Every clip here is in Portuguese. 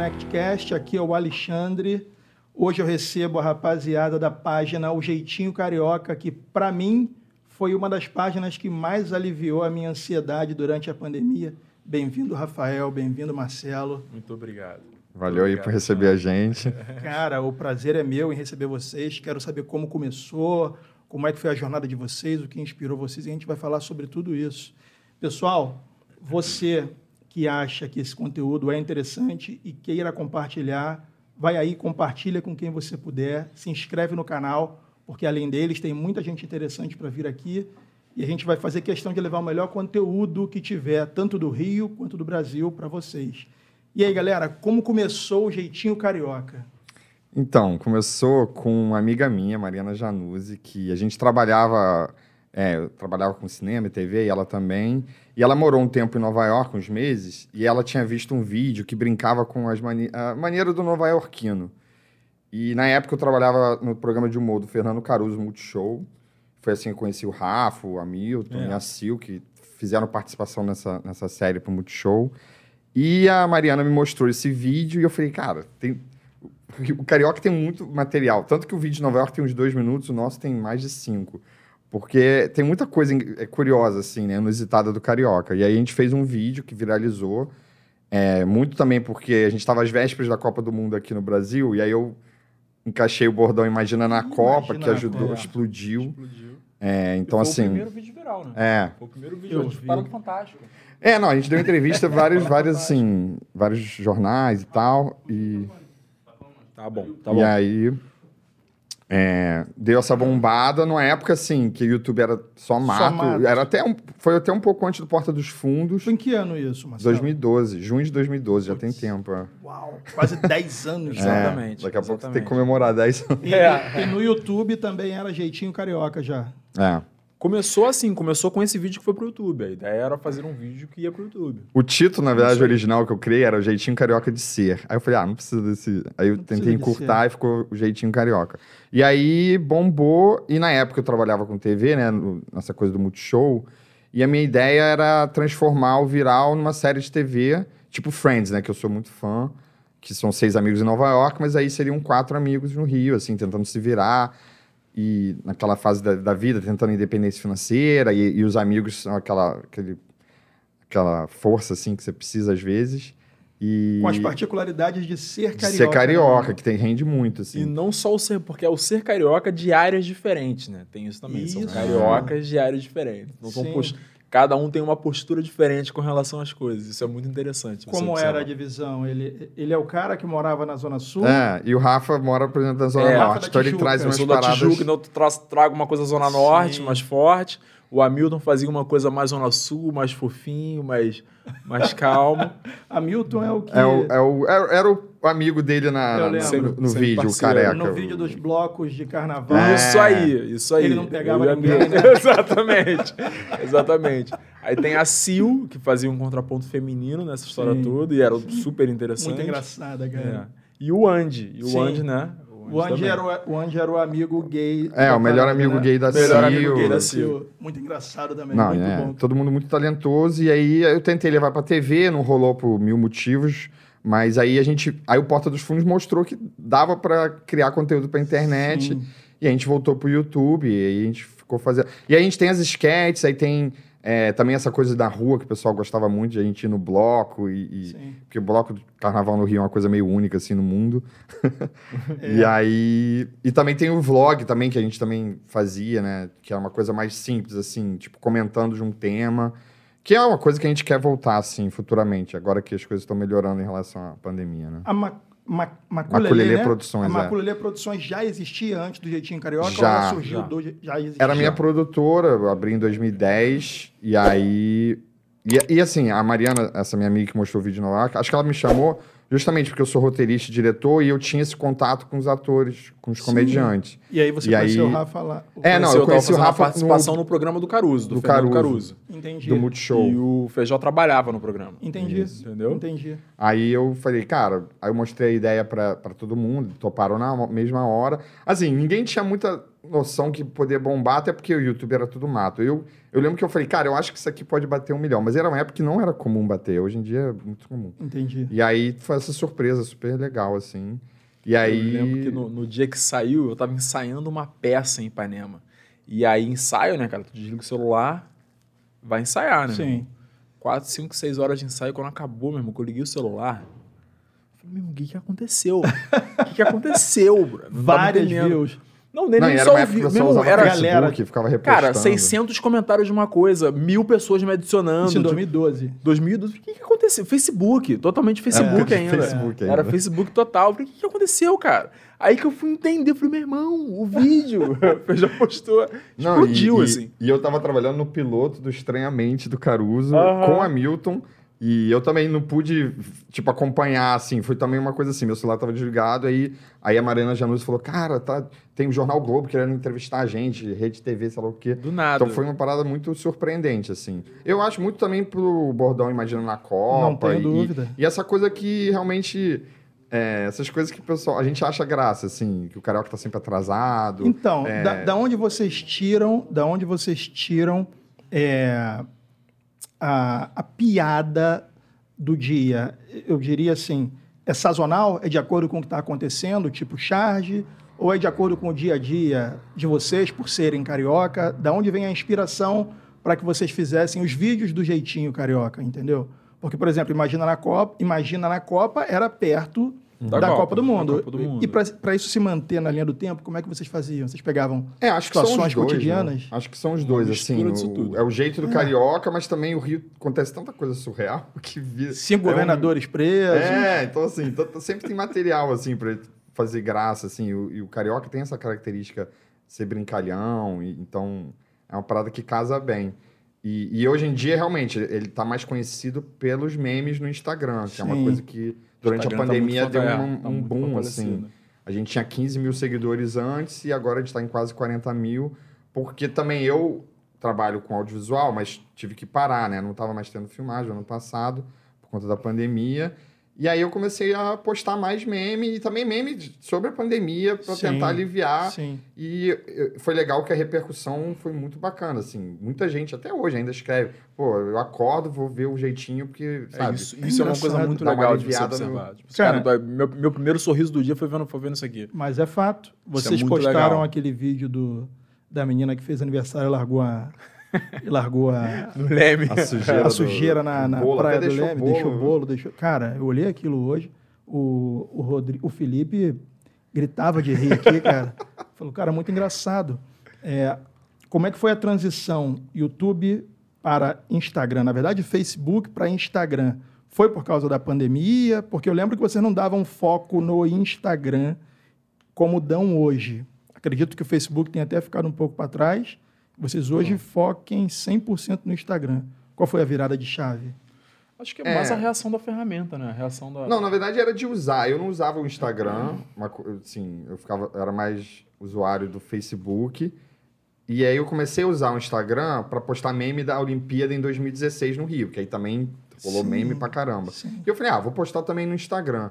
ConnectCast, aqui é o Alexandre. Hoje eu recebo a rapaziada da página O Jeitinho Carioca, que para mim foi uma das páginas que mais aliviou a minha ansiedade durante a pandemia. Bem-vindo, Rafael, bem-vindo, Marcelo. Muito obrigado. Valeu aí por receber a gente. Cara, o prazer é meu em receber vocês. Quero saber como começou, como é que foi a jornada de vocês, o que inspirou vocês, e a gente vai falar sobre tudo isso. Pessoal, você que acha que esse conteúdo é interessante e queira compartilhar, vai aí, compartilha com quem você puder, se inscreve no canal, porque além deles tem muita gente interessante para vir aqui e a gente vai fazer questão de levar o melhor conteúdo que tiver, tanto do Rio quanto do Brasil, para vocês. E aí, galera, como começou o Jeitinho Carioca? Então, começou com uma amiga minha, Mariana Januzzi, que a gente trabalhava é, trabalhava com cinema e TV, e ela também. E ela morou um tempo em Nova York, uns meses, e ela tinha visto um vídeo que brincava com as mani a maneira do nova iorquino. E na época eu trabalhava no programa de humor do Fernando Caruso Multishow. Foi assim que eu conheci o Rafa, o Hamilton é. e a Sil, que fizeram participação nessa, nessa série pro Multishow. E a Mariana me mostrou esse vídeo e eu falei, cara, tem... o Carioca tem muito material. Tanto que o vídeo de Nova York tem uns dois minutos, o nosso tem mais de cinco. Porque tem muita coisa é curiosa, assim, né? Inusitada do Carioca. E aí a gente fez um vídeo que viralizou. É, muito também porque a gente estava às vésperas da Copa do Mundo aqui no Brasil. E aí eu encaixei o bordão Imagina na Imagina Copa, que ajudou, explodiu. explodiu. É, então, foi assim. Foi o primeiro vídeo viral, né? É. Foi o primeiro vídeo. Eu parou Fantástico. É, não, a gente deu entrevista a vários, vários, assim, vários jornais e tal. E. Tá bom, tá bom. E aí. É, deu essa bombada numa época assim que o YouTube era só mato. Só mato. Era até um, foi até um pouco antes do Porta dos Fundos. Foi em que ano isso, Marcelo? 2012, junho de 2012, Puts. já tem tempo. É. Uau, quase 10 anos. é, Exatamente. Daqui a pouco tem que comemorar 10 anos. E, é. e no YouTube também era jeitinho carioca já. É. Começou assim, começou com esse vídeo que foi pro YouTube. A ideia era fazer um vídeo que ia pro YouTube. O título, na verdade, original que eu criei era o Jeitinho Carioca de Ser. Aí eu falei, ah, não precisa desse. Aí eu não tentei encurtar e ficou o Jeitinho Carioca. E aí bombou, e na época eu trabalhava com TV, né, nessa coisa do Multishow, e a minha ideia era transformar o viral numa série de TV, tipo Friends, né, que eu sou muito fã, que são seis amigos em Nova York, mas aí seriam quatro amigos no Rio, assim, tentando se virar e naquela fase da, da vida, tentando independência financeira, e, e, os amigos são aquela, aquele, aquela força assim que você precisa às vezes. E... Com as particularidades de ser carioca. Ser carioca, né? que tem, rende muito, assim. E não só o ser, porque é o ser carioca de áreas diferentes, né? Tem isso também. Isso. São cariocas de áreas diferentes. Não são cada um tem uma postura diferente com relação às coisas. Isso é muito interessante. Como era a divisão? Ele, ele é o cara que morava na Zona Sul? É, e o Rafa mora, por exemplo, na Zona é, Norte. Então ele traz umas paradas... da Tijuca, então tu trago uma coisa Zona Sim. Norte, mais forte. O Hamilton fazia uma coisa mais Zona Sul, mais fofinho, mais, mais calmo. Hamilton é o que... É o, é o, era o amigo dele na, na no, no vídeo, o careca. No vídeo dos blocos de carnaval. É. Isso aí, isso aí. Ele não pegava ninguém. Né? exatamente, exatamente. Aí tem a Sil, que fazia um contraponto feminino nessa história Sim. toda, e era super interessante. Muito engraçada, cara. É. E o Andy, e o Sim. Andy, né? O Andy, era o, o Andy era o amigo gay. É, o melhor amigo né? gay da Sil. Melhor amigo gay da Sil. Muito engraçado também, Não, muito é, bom. Todo mundo muito talentoso. E aí eu tentei levar pra TV, não rolou por mil motivos. Mas aí a gente. Aí o Porta dos Fundos mostrou que dava para criar conteúdo pra internet. Sim. E a gente voltou pro YouTube. E aí a gente ficou fazendo. E aí a gente tem as sketches, aí tem é, também essa coisa da rua que o pessoal gostava muito de a gente ir no bloco e, e porque o bloco do carnaval no Rio é uma coisa meio única assim no mundo. é. E aí e também tem o vlog também que a gente também fazia, né, que é uma coisa mais simples assim, tipo comentando de um tema, que é uma coisa que a gente quer voltar assim futuramente, agora que as coisas estão melhorando em relação à pandemia, né? A Ma Maculelê, né? Produções. A Maculelê é. Produções já existia antes do Jeitinho Carioca já, ou ela surgiu já. Do, já existia? Era minha produtora, eu abri em 2010, e aí... E, e assim, a Mariana, essa minha amiga que mostrou o vídeo no ar, acho que ela me chamou Justamente porque eu sou roteirista e diretor e eu tinha esse contato com os atores, com os Sim. comediantes. E aí você e conheceu aí... o Rafa lá? É, não, eu conheci o Rafa participação no... no... programa do Caruso, do, do Caruso. Caruso. Entendi. Do Multishow. E o Feijó trabalhava no programa. Entendi. Isso. Entendeu? Entendi. Aí eu falei, cara, aí eu mostrei a ideia para todo mundo, toparam na mesma hora. Assim, ninguém tinha muita noção que poder bombar, até porque o YouTube era tudo mato. Eu, eu lembro que eu falei, cara, eu acho que isso aqui pode bater um milhão. Mas era uma época que não era comum bater. Hoje em dia é muito comum. Entendi. E aí foi essa surpresa super legal, assim. E aí. Eu lembro que no, no, dia que saiu, eu tava ensaiando uma peça em Ipanema. E aí, ensaio, né, cara? Tu desliga o celular, vai ensaiar, né? Sim. Quatro, cinco, seis horas de ensaio. Quando acabou, meu irmão, que eu liguei o celular. Eu falei, meu irmão, o que, que aconteceu? O que, que aconteceu, bro? Várias views. Não, nem, não, nem só ouvi. Mesmo, era galera que ficava repostando. Cara, 600 comentários de uma coisa, mil pessoas me adicionando. Isso em 2012. 2012. O que, que aconteceu? Facebook, totalmente Facebook é, ainda. Facebook ainda. Era Facebook total. O que, que aconteceu, cara? Aí que eu fui entender, falei, meu irmão, o vídeo. já postou. Explodiu, não, e, assim. E, e, eu tava trabalhando no piloto do Estranhamente do Caruso com a Milton. E eu também não pude, tipo, acompanhar, assim. Foi também uma coisa assim, meu celular tava desligado, aí, aí a Mariana Januzzi falou, cara, tá, tem o Jornal Globo querendo entrevistar a gente, Rede TV, sei lá o quê. Do nada. Então foi uma parada muito surpreendente, assim. Eu acho muito também pro Bordão Imagina na Copa. Não tenho e, dúvida. E, essa coisa que realmente... É, essas coisas que o pessoal, a gente acha graça, assim, que o carioca tá sempre atrasado. Então, é... da, da, onde vocês tiram, da onde vocês tiram é, a, a piada do dia, eu diria assim, é sazonal? É de acordo com o que está acontecendo, tipo charge? Ou é de acordo com o dia a dia de vocês, por serem carioca? Da onde vem a inspiração para que vocês fizessem os vídeos do jeitinho carioca, entendeu? Porque, por exemplo, Imagina na Copa, Imagina na Copa era perto da, da, Copa, Copa, do Mundo. Copa do Mundo. E para isso se manter na linha do tempo, como é que vocês faziam? Vocês pegavam é, acho situações dois, cotidianas? Né? Acho que são os dois, assim. O, é o jeito do é. carioca, mas também o Rio acontece tanta coisa surreal que vira. Cinco é governadores um... presos. É, então assim, sempre tem material assim para fazer graça, assim. O, e o carioca tem essa característica de ser brincalhão, e, então é uma parada que casa bem. E, e, hoje em dia, realmente, ele está mais conhecido pelos memes no Instagram, que Sim. é uma coisa que durante a tá pandemia tá deu um, tá um boom, assim. A gente tinha 15 mil seguidores antes e agora a gente está em quase 40 mil, porque também eu trabalho com audiovisual, mas tive que parar, né? Não estava mais tendo filmagem ano passado, por conta da pandemia. E aí eu comecei a postar mais meme e também meme sobre a pandemia para tentar aliviar. Sim. E foi legal que a repercussão foi muito bacana, assim. Muita gente até hoje ainda escreve, pô, eu acordo, vou ver o jeitinho porque, é, sabe? isso, isso é, uma coisa muito legal de você observar. No... Tipo, cara, cara, meu, meu primeiro sorriso do dia foi vendo, foi vendo isso aqui. Mas é fato. É Vocês é postaram legal. aquele vídeo do, da menina que fez aniversário e largou a e largou a, Leme. a sujeira, a sujeira do, na, na bolo, praia do Leme, bolo, deixou o bolo, deixou. Cara, eu olhei aquilo hoje, o, o, Rodrigo, o Felipe gritava de rir aqui, cara. Falou, cara, muito engraçado. É, como é que foi a transição YouTube para Instagram? Na verdade, Facebook para Instagram. Foi por causa da pandemia? Porque eu lembro que vocês não davam foco no Instagram como dão hoje. Acredito que o Facebook tenha até ficado um pouco para trás vocês hoje foquem 100% no Instagram. Qual foi a virada de chave? Acho que é mais é. a reação da ferramenta, né? A reação da... Não, na verdade era de usar. Eu não usava o Instagram, uma, assim, eu ficava, era mais usuário do Facebook. E aí eu comecei a usar o Instagram para postar meme da Olimpíada em 2016 no Rio, que aí também rolou sim, meme pra caramba. Sim. E eu falei, ah, vou postar também no Instagram.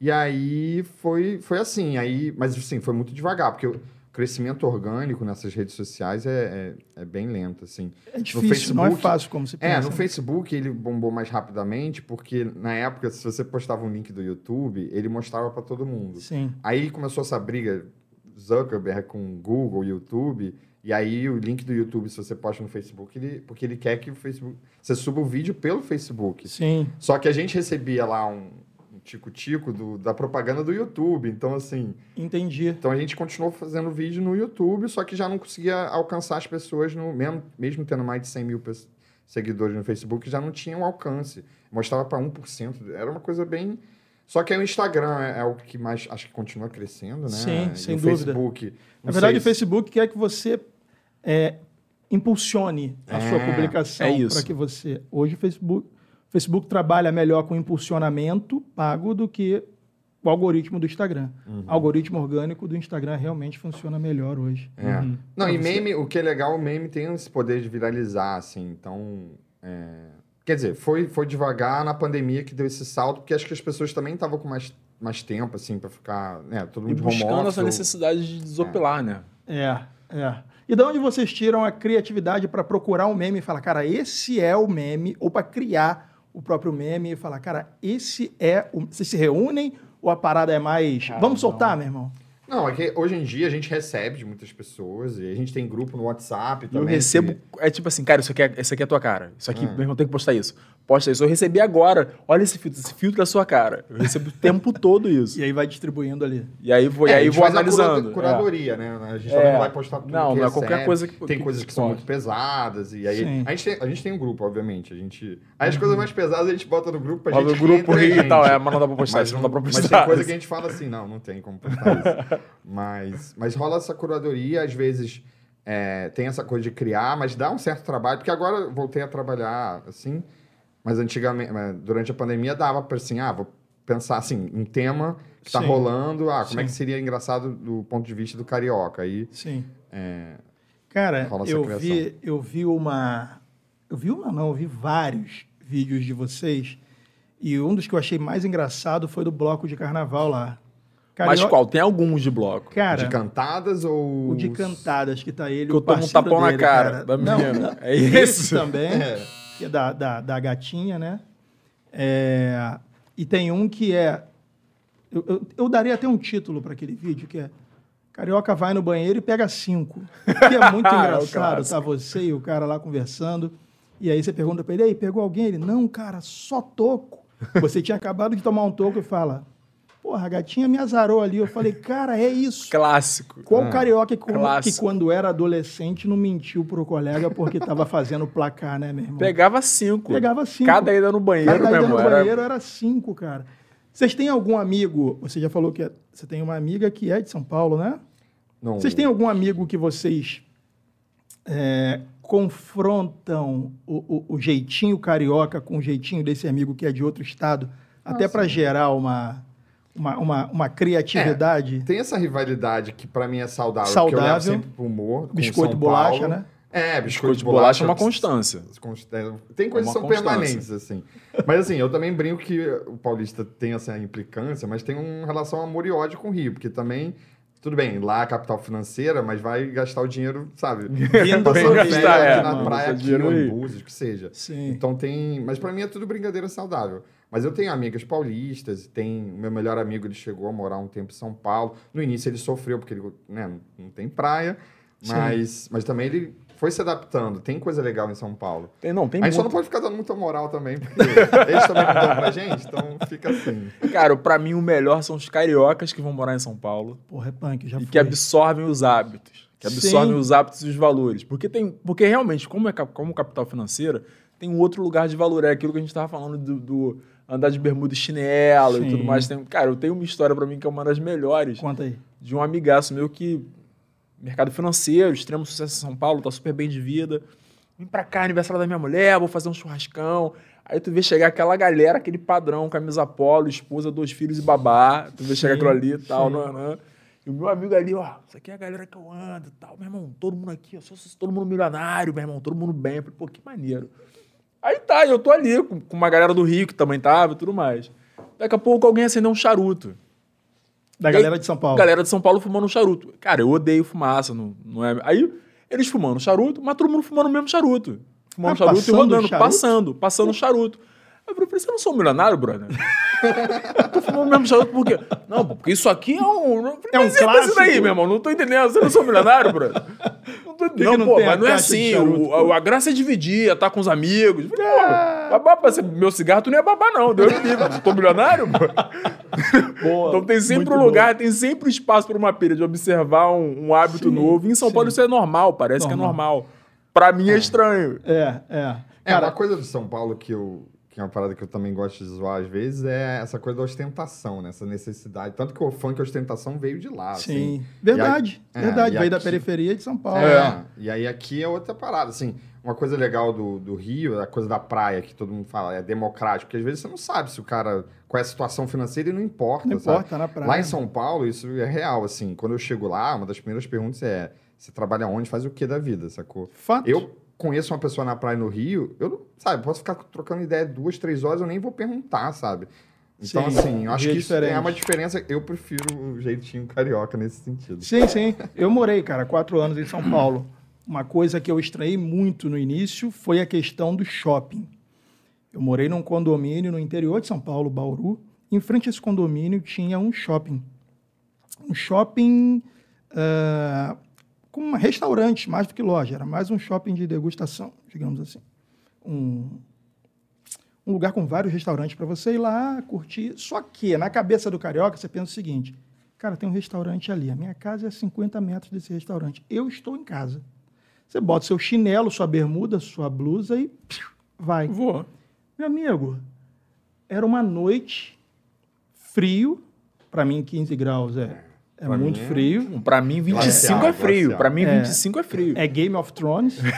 E aí foi, foi assim, aí, mas assim, foi muito devagar, porque eu, crescimento orgânico nessas redes sociais é, é, é, bem lento, assim. É difícil, Facebook, não é fácil como se pensa. É, no Facebook ele bombou mais rapidamente, porque na época, se você postava um link do YouTube, ele mostrava para todo mundo. Sim. Aí começou essa briga Zuckerberg com Google, YouTube, e aí o link do YouTube, se você posta no Facebook, ele, porque ele quer que o Facebook... Você suba o vídeo pelo Facebook. Sim. Só que a gente recebia lá um tico-tico da propaganda do YouTube. Então, assim. Entendi. Então a gente continuou fazendo vídeo no YouTube, só que já não conseguia alcançar as pessoas, no, mesmo, mesmo tendo mais de 100 mil seguidores no Facebook, já não tinha um alcance. Mostrava para 1%. Era uma coisa bem. Só que aí o Instagram é, é o que mais acho que continua crescendo, né? Sim, e sem o dúvida. Facebook. Na verdade, o Facebook quer que você é, impulsione a é, sua publicação é para que você. Hoje o Facebook Facebook trabalha melhor com impulsionamento pago do que o algoritmo do Instagram. Uhum. O algoritmo orgânico do Instagram realmente funciona melhor hoje. É. Uhum. Não, pra e você... meme, o que é legal, o meme tem esse poder de viralizar, assim. Então, é... quer dizer, foi, foi devagar na pandemia que deu esse salto, porque acho que as pessoas também estavam com mais, mais tempo, assim, para ficar, né, todo mundo e buscando essa necessidade de desopilar, é. né? É, é. E de onde vocês tiram a criatividade para procurar um meme e falar, cara, esse é o meme, ou para criar o próprio meme e falar, cara, esse é o. Vocês se reúnem ou a parada é mais. Cara, Vamos soltar, não. meu irmão? Não, é que hoje em dia a gente recebe de muitas pessoas e a gente tem grupo no WhatsApp também. Eu recebo, que... é tipo assim, cara, isso aqui é, isso aqui é a tua cara. Isso aqui, hum. meu irmão, tem que postar isso. Posta isso. Eu recebi agora. Olha esse filtro, esse filtro da sua cara. Eu recebo o tempo todo isso. E aí vai distribuindo ali. E aí vou, é, e aí vou analisando. A curadoria, é. né? A gente é. também não vai postar tudo Não, não é qualquer coisa que Tem que coisas que, são muito pesadas. E aí a gente, tem, a gente tem um grupo, obviamente. A gente. Aí as uhum. coisas mais pesadas a gente bota no grupo pra gente. No grupo rir e tal, é, mas não dá pra postar. Mas, não dá pra postar. Mas tem coisa que a gente fala assim, não, não tem como postar isso. mas mas, rola essa curadoria, às vezes é, tem essa coisa de criar, mas dá um certo trabalho, porque agora eu voltei a trabalhar assim, mas antigamente, durante a pandemia dava para assim, ah, vou pensar assim, um tema que está rolando, ah, como Sim. é que seria engraçado do ponto de vista do carioca aí. Sim. É, Cara, eu vi, eu vi uma, eu vi uma não, eu vi vários vídeos de vocês e um dos que eu achei mais engraçado foi do bloco de carnaval lá. Mas qual? Tem alguns de bloco. Cara, de cantadas ou. O de cantadas, que tá ele. Que eu tomo um tapão dele, na cara, cara. da menina. Não, é isso. Esse também, é. que é da, da, da gatinha, né? É, e tem um que é. Eu, eu, eu daria até um título para aquele vídeo, que é Carioca vai no banheiro e pega cinco. Que é muito engraçado, é tá? Você e o cara lá conversando. E aí você pergunta para ele, aí, pegou alguém? Ele, não, cara, só toco. Você tinha acabado de tomar um toco e fala, Porra, a gatinha me azarou ali. Eu falei, cara, é isso. Clássico. Qual ah, carioca que, que, quando era adolescente não mentiu pro colega porque tava fazendo placar, né, meu irmão? Pegava cinco. Pegava cinco. Cada ida no banheiro, Cada ida no era... banheiro era cinco, cara. Vocês têm algum amigo? Você já falou que é, você tem uma amiga que é de São Paulo, né? Não. Vocês têm algum amigo que vocês é, confrontam o, o, o, jeitinho carioca com o jeitinho desse amigo que é de outro estado, Nossa. até para gerar uma uma, uma, uma criatividade. É, tem essa rivalidade que para mim é saudável, saudável. que eu levo sempre pro humor. Biscoito bolacha, né? É, biscoito, biscoito de bolacha, é uma constância. Tem coisas é que são constância. permanentes, assim. Mas assim, eu também brinco que o paulista tem essa implicância, mas tem uma relação amor e ódio com o Rio, porque também tudo bem, lá é a capital financeira, mas vai gastar o dinheiro, sabe? Vindo Passando gastar, é, na praia aqui, em Búzios, que seja. Sim. Então tem... Mas para mim é tudo brincadeira saudável. Mas eu tenho amigas paulistas, tem meu melhor amigo, ele chegou a morar um tempo em São Paulo. No início ele sofreu porque ele né, não tem praia, mas, mas também ele foi se adaptando. Tem coisa legal em São Paulo. Tem, não, tem A gente muito... só não pode ficar dando muita moral também, porque eles também não dão pra gente, então fica assim. Cara, pra mim o melhor são os cariocas que vão morar em São Paulo. Porra, é punk, já E que absorvem os hábitos. Que absorvem Sim. os hábitos e os valores. Porque tem. Porque realmente, como é como capital financeira, tem um outro lugar de valor. É aquilo que a gente estava falando do, do andar de bermuda e chinelo Sim. e tudo mais. Tem, cara, eu tenho uma história para mim que é uma das melhores. Conta aí. De um amigaço meu que. Mercado financeiro, extremo sucesso em São Paulo, tá super bem de vida. Vim pra cá, aniversário da minha mulher, vou fazer um churrascão. Aí tu vê chegar aquela galera, aquele padrão, camisa polo, esposa, dois filhos e babá. Tu vê sim, chegar aquilo ali e tal, não, não. E o meu amigo ali, ó, isso aqui é a galera que eu ando e tal. Meu irmão, todo mundo aqui, ó, sou, todo mundo milionário, meu irmão, todo mundo bem. Eu falei, pô, que maneiro. Aí tá, eu tô ali com, com uma galera do Rio que também tava e tudo mais. Daqui a pouco alguém acendeu um charuto. Da galera de São Paulo. Galera de São Paulo fumando um charuto. Cara, eu odeio fumaça, não, não é. Aí eles fumando charuto, mas todo mundo fumando o mesmo charuto. Fumando ah, charuto e rodando, passando, passando charuto. Eu falei, você não sou um milionário, brother? eu tô fumando o mesmo charuto por quê? Não, porque isso aqui é um. É um clássico. Isso daí, meu irmão. Não tô entendendo. Você não sou um milionário, brother? Não tô entendendo. Não, pô, mas não é assim. O, a, a, graça é dividir, é estar com os amigos. Falei, é. babá, meu cigarro, tu não é babá, não. Deus me livre. Eu tô milionário, pô. Boa, então tem sempre um lugar, tem sempre espaço para uma pilha de observar um, um hábito sim, novo. E em São sim. Paulo isso é normal, parece normal. que é normal. Pra mim é, é estranho. É, é. É, uma coisa de São Paulo que eu, que é uma parada que eu também gosto de zoar às vezes, é essa coisa da ostentação, né? Essa necessidade. Tanto que o funk a ostentação veio de lá. Sim, assim. verdade. Aí, verdade, é, veio aqui, da periferia de São Paulo. É, é, e aí aqui é outra parada. Assim, uma coisa legal do, do Rio, a coisa da praia, que todo mundo fala, é democrático, porque às vezes você não sabe se o cara. qual é a situação financeira e não importa. Não sabe? importa, na praia. Lá em São Paulo, isso é real. Assim, quando eu chego lá, uma das primeiras perguntas é: você trabalha onde, faz o que da vida, sacou? Fato. Eu conheço uma pessoa na praia no Rio, eu não, sabe, posso ficar trocando ideia duas, três horas, eu nem vou perguntar, sabe? Então, sim, assim, eu acho que isso é uma diferença. Eu prefiro o jeitinho carioca nesse sentido. Sim, sim. Eu morei, cara, quatro anos em São Paulo. Uma coisa que eu estranhei muito no início foi a questão do shopping. Eu morei num condomínio no interior de São Paulo, Bauru. Em frente a esse condomínio tinha um shopping. Um shopping ah, com um restaurante, mais do que loja. Era mais um shopping de degustação, digamos assim. Um, um lugar com vários restaurantes para você ir lá curtir. Só que na cabeça do carioca você pensa o seguinte: cara, tem um restaurante ali. A minha casa é a 50 metros desse restaurante. Eu estou em casa. Você bota seu chinelo, sua bermuda, sua blusa e psiu, vai. Vou. Meu amigo, era uma noite frio. Para mim, 15 graus é, é Pra muito mim é- frio. Pra mim, 25 é Glacial, frio. glacial. Pra mim, É. 25 é frio. É Game of Thrones. né?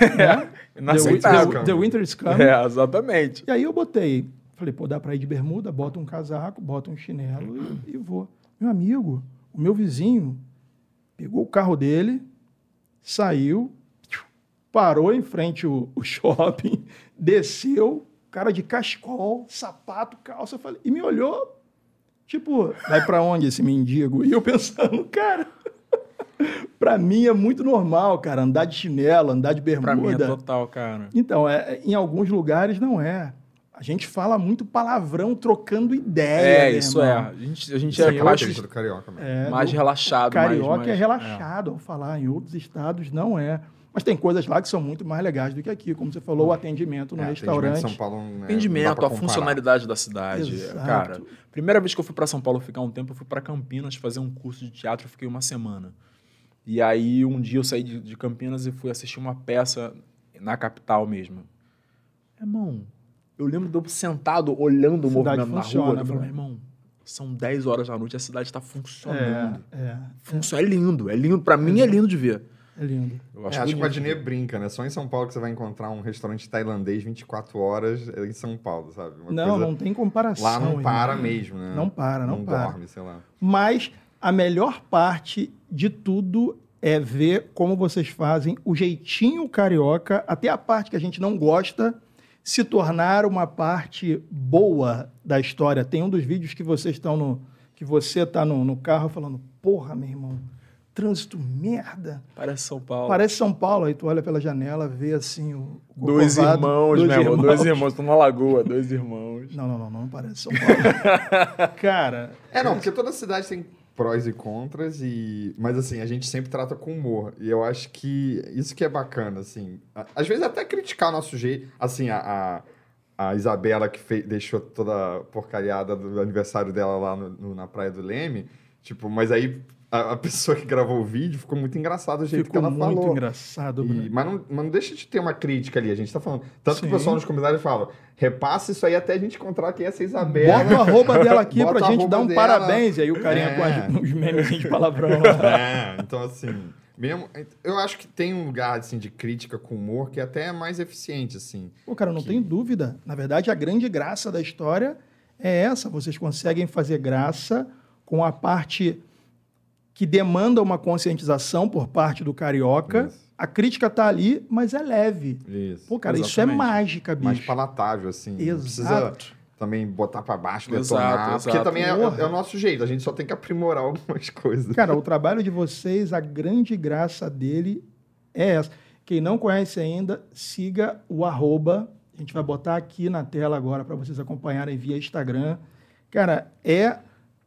the, Inaceitável. the, the Winter is Coming. É, exatamente. E aí eu botei, falei, pô, dá pra ir de bermuda, bota um casaco, bota um chinelo e, e vou. Meu amigo, o meu vizinho pegou o carro dele, saiu, parou em frente o, o shopping, desceu, cara de cachecol, sapato, calça, eu falei, e me olhou, tipo, vai pra onde esse mendigo? E eu pensando, cara, pra mim é muito normal, cara, andar de chinelo, andar de Pra mim é bermuda. total, cara. Então, é, em alguns lugares não é. A gente fala muito palavrão trocando ideia. É, isso é. irmão. A gente, a gente é é do carioca, mesmo. É, mais no- relaxado. Carioca mais, mais, é relaxado ao falar, em outros estados não é. Mas tem coisas lá que são muito mais legais do que aqui, como você falou, o atendimento no É, restaurante. atendimento São Paulo, né, Atendimento, a funcionalidade da cidade. Exato. Cara, primeira vez que eu fui pra São Paulo ficar um tempo, eu fui pra Campinas fazer um curso de teatro, eu fiquei uma semana. E aí um dia eu saí de, de Campinas e fui assistir uma peça na capital mesmo. Irmão, eu lembro de eu sentado olhando o Cidade movimento funciona, na rua. Eu falei, irmão, são 10 horas da noite, a cidade tá funcionando. É, é, Funcio- é lindo, é lindo. Pra mim é lindo de ver. É lindo. Eu É, acho, acho que o. Adnet brinca, né? Só em São Paulo que você vai encontrar um restaurante tailandês 24 horas em São Paulo, sabe? Uma não, coisa- não tem comparação. Lá não irmão. para mesmo, né? Não para, não para. dorme, sei lá. Mas a melhor parte de tudo é ver como vocês fazem o jeitinho carioca, até a parte que a gente não gosta, se tornar uma parte boa da história. Tem um dos vídeos que vocês estão no. que você está no, no carro falando, porra, meu irmão, trânsito merda. Parece São Paulo. Parece São Paulo, aí tu olha pela janela, vê assim o. o Dois Corcovado, irmãos, dois meu irmão. Dois irmãos. Tô na lagoa, dois irmãos. Não, não, não, não parece São Paulo. Cara, É, não, porque toda cidade tem prós e contras, e... mas assim, a gente sempre trata com humor. E eu acho que isso que é bacana, assim. A- Às vezes até criticar o nosso jeito. Assim, a, a, a Isabela que fez, deixou toda a porcariada do aniversário dela lá no- no- na Praia do Leme. Tipo, mas aí a, a pessoa que gravou o vídeo ficou muito engraçado o jeito ficou que ela muito falou. engraçado, E- mas, não, mas não deixa de ter uma crítica ali, a gente tá falando. Tanto que Sim. o pessoal nos comentários fala, repassa isso aí até a gente encontrar quem é essa Isabela. Bota o arroba dela aqui Bota pra gente dar um dela. parabéns. E aí o carinha É. com as- os memes de palavrão. É, então assim, mesmo, eu acho que tem um lugar assim de crítica com humor que até é mais eficiente assim. Pô, cara, não tem dúvida. Na verdade, a grande graça da história é essa. Vocês conseguem fazer graça com a parte que demanda uma conscientização por parte do carioca. Isso. A crítica tá ali, mas é leve. Isso. Pô, cara, isso é Exatamente. mágica, bicho. mais palatável assim. Exato. também botar pra baixo, Exato, detonar, porque exato. também é, é o nosso jeito, a gente só tem que aprimorar algumas coisas. Cara, o trabalho de vocês, a grande graça dele é essa. Quem não conhece ainda, siga o arroba. A gente vai botar aqui na tela agora para vocês acompanharem via Instagram. Cara, é,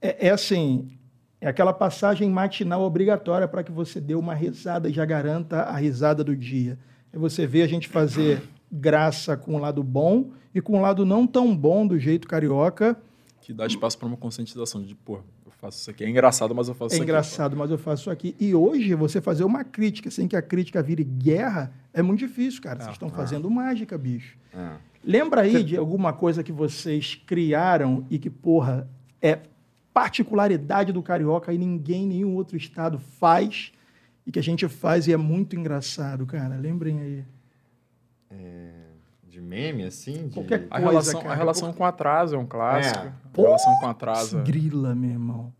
é, é assim, é aquela passagem matinal obrigatória para que você dê uma risada e já garanta a risada do dia. É você ver a gente fazer graça com o lado bom e com o lado não tão bom do jeito carioca. Que dá espaço pra uma conscientização de, pô, eu faço isso aqui. É engraçado, mas eu faço É isso aqui. engraçado, mas eu faço isso aqui. E hoje, você fazer uma crítica sem que a crítica vire guerra é muito difícil, cara. Vocês estão fazendo mágica, bicho. É. Lembra aí de alguma coisa que vocês criaram e que, porra, é particularidade do carioca e ninguém, nenhum outro estado faz e que a gente faz e é muito engraçado, cara. Lembrem aí. De meme assim, de... Qualquer A Coisa, relação, cara. a relação com atraso é um clássico. É. A relação com atraso. é- Grila, meu irmão.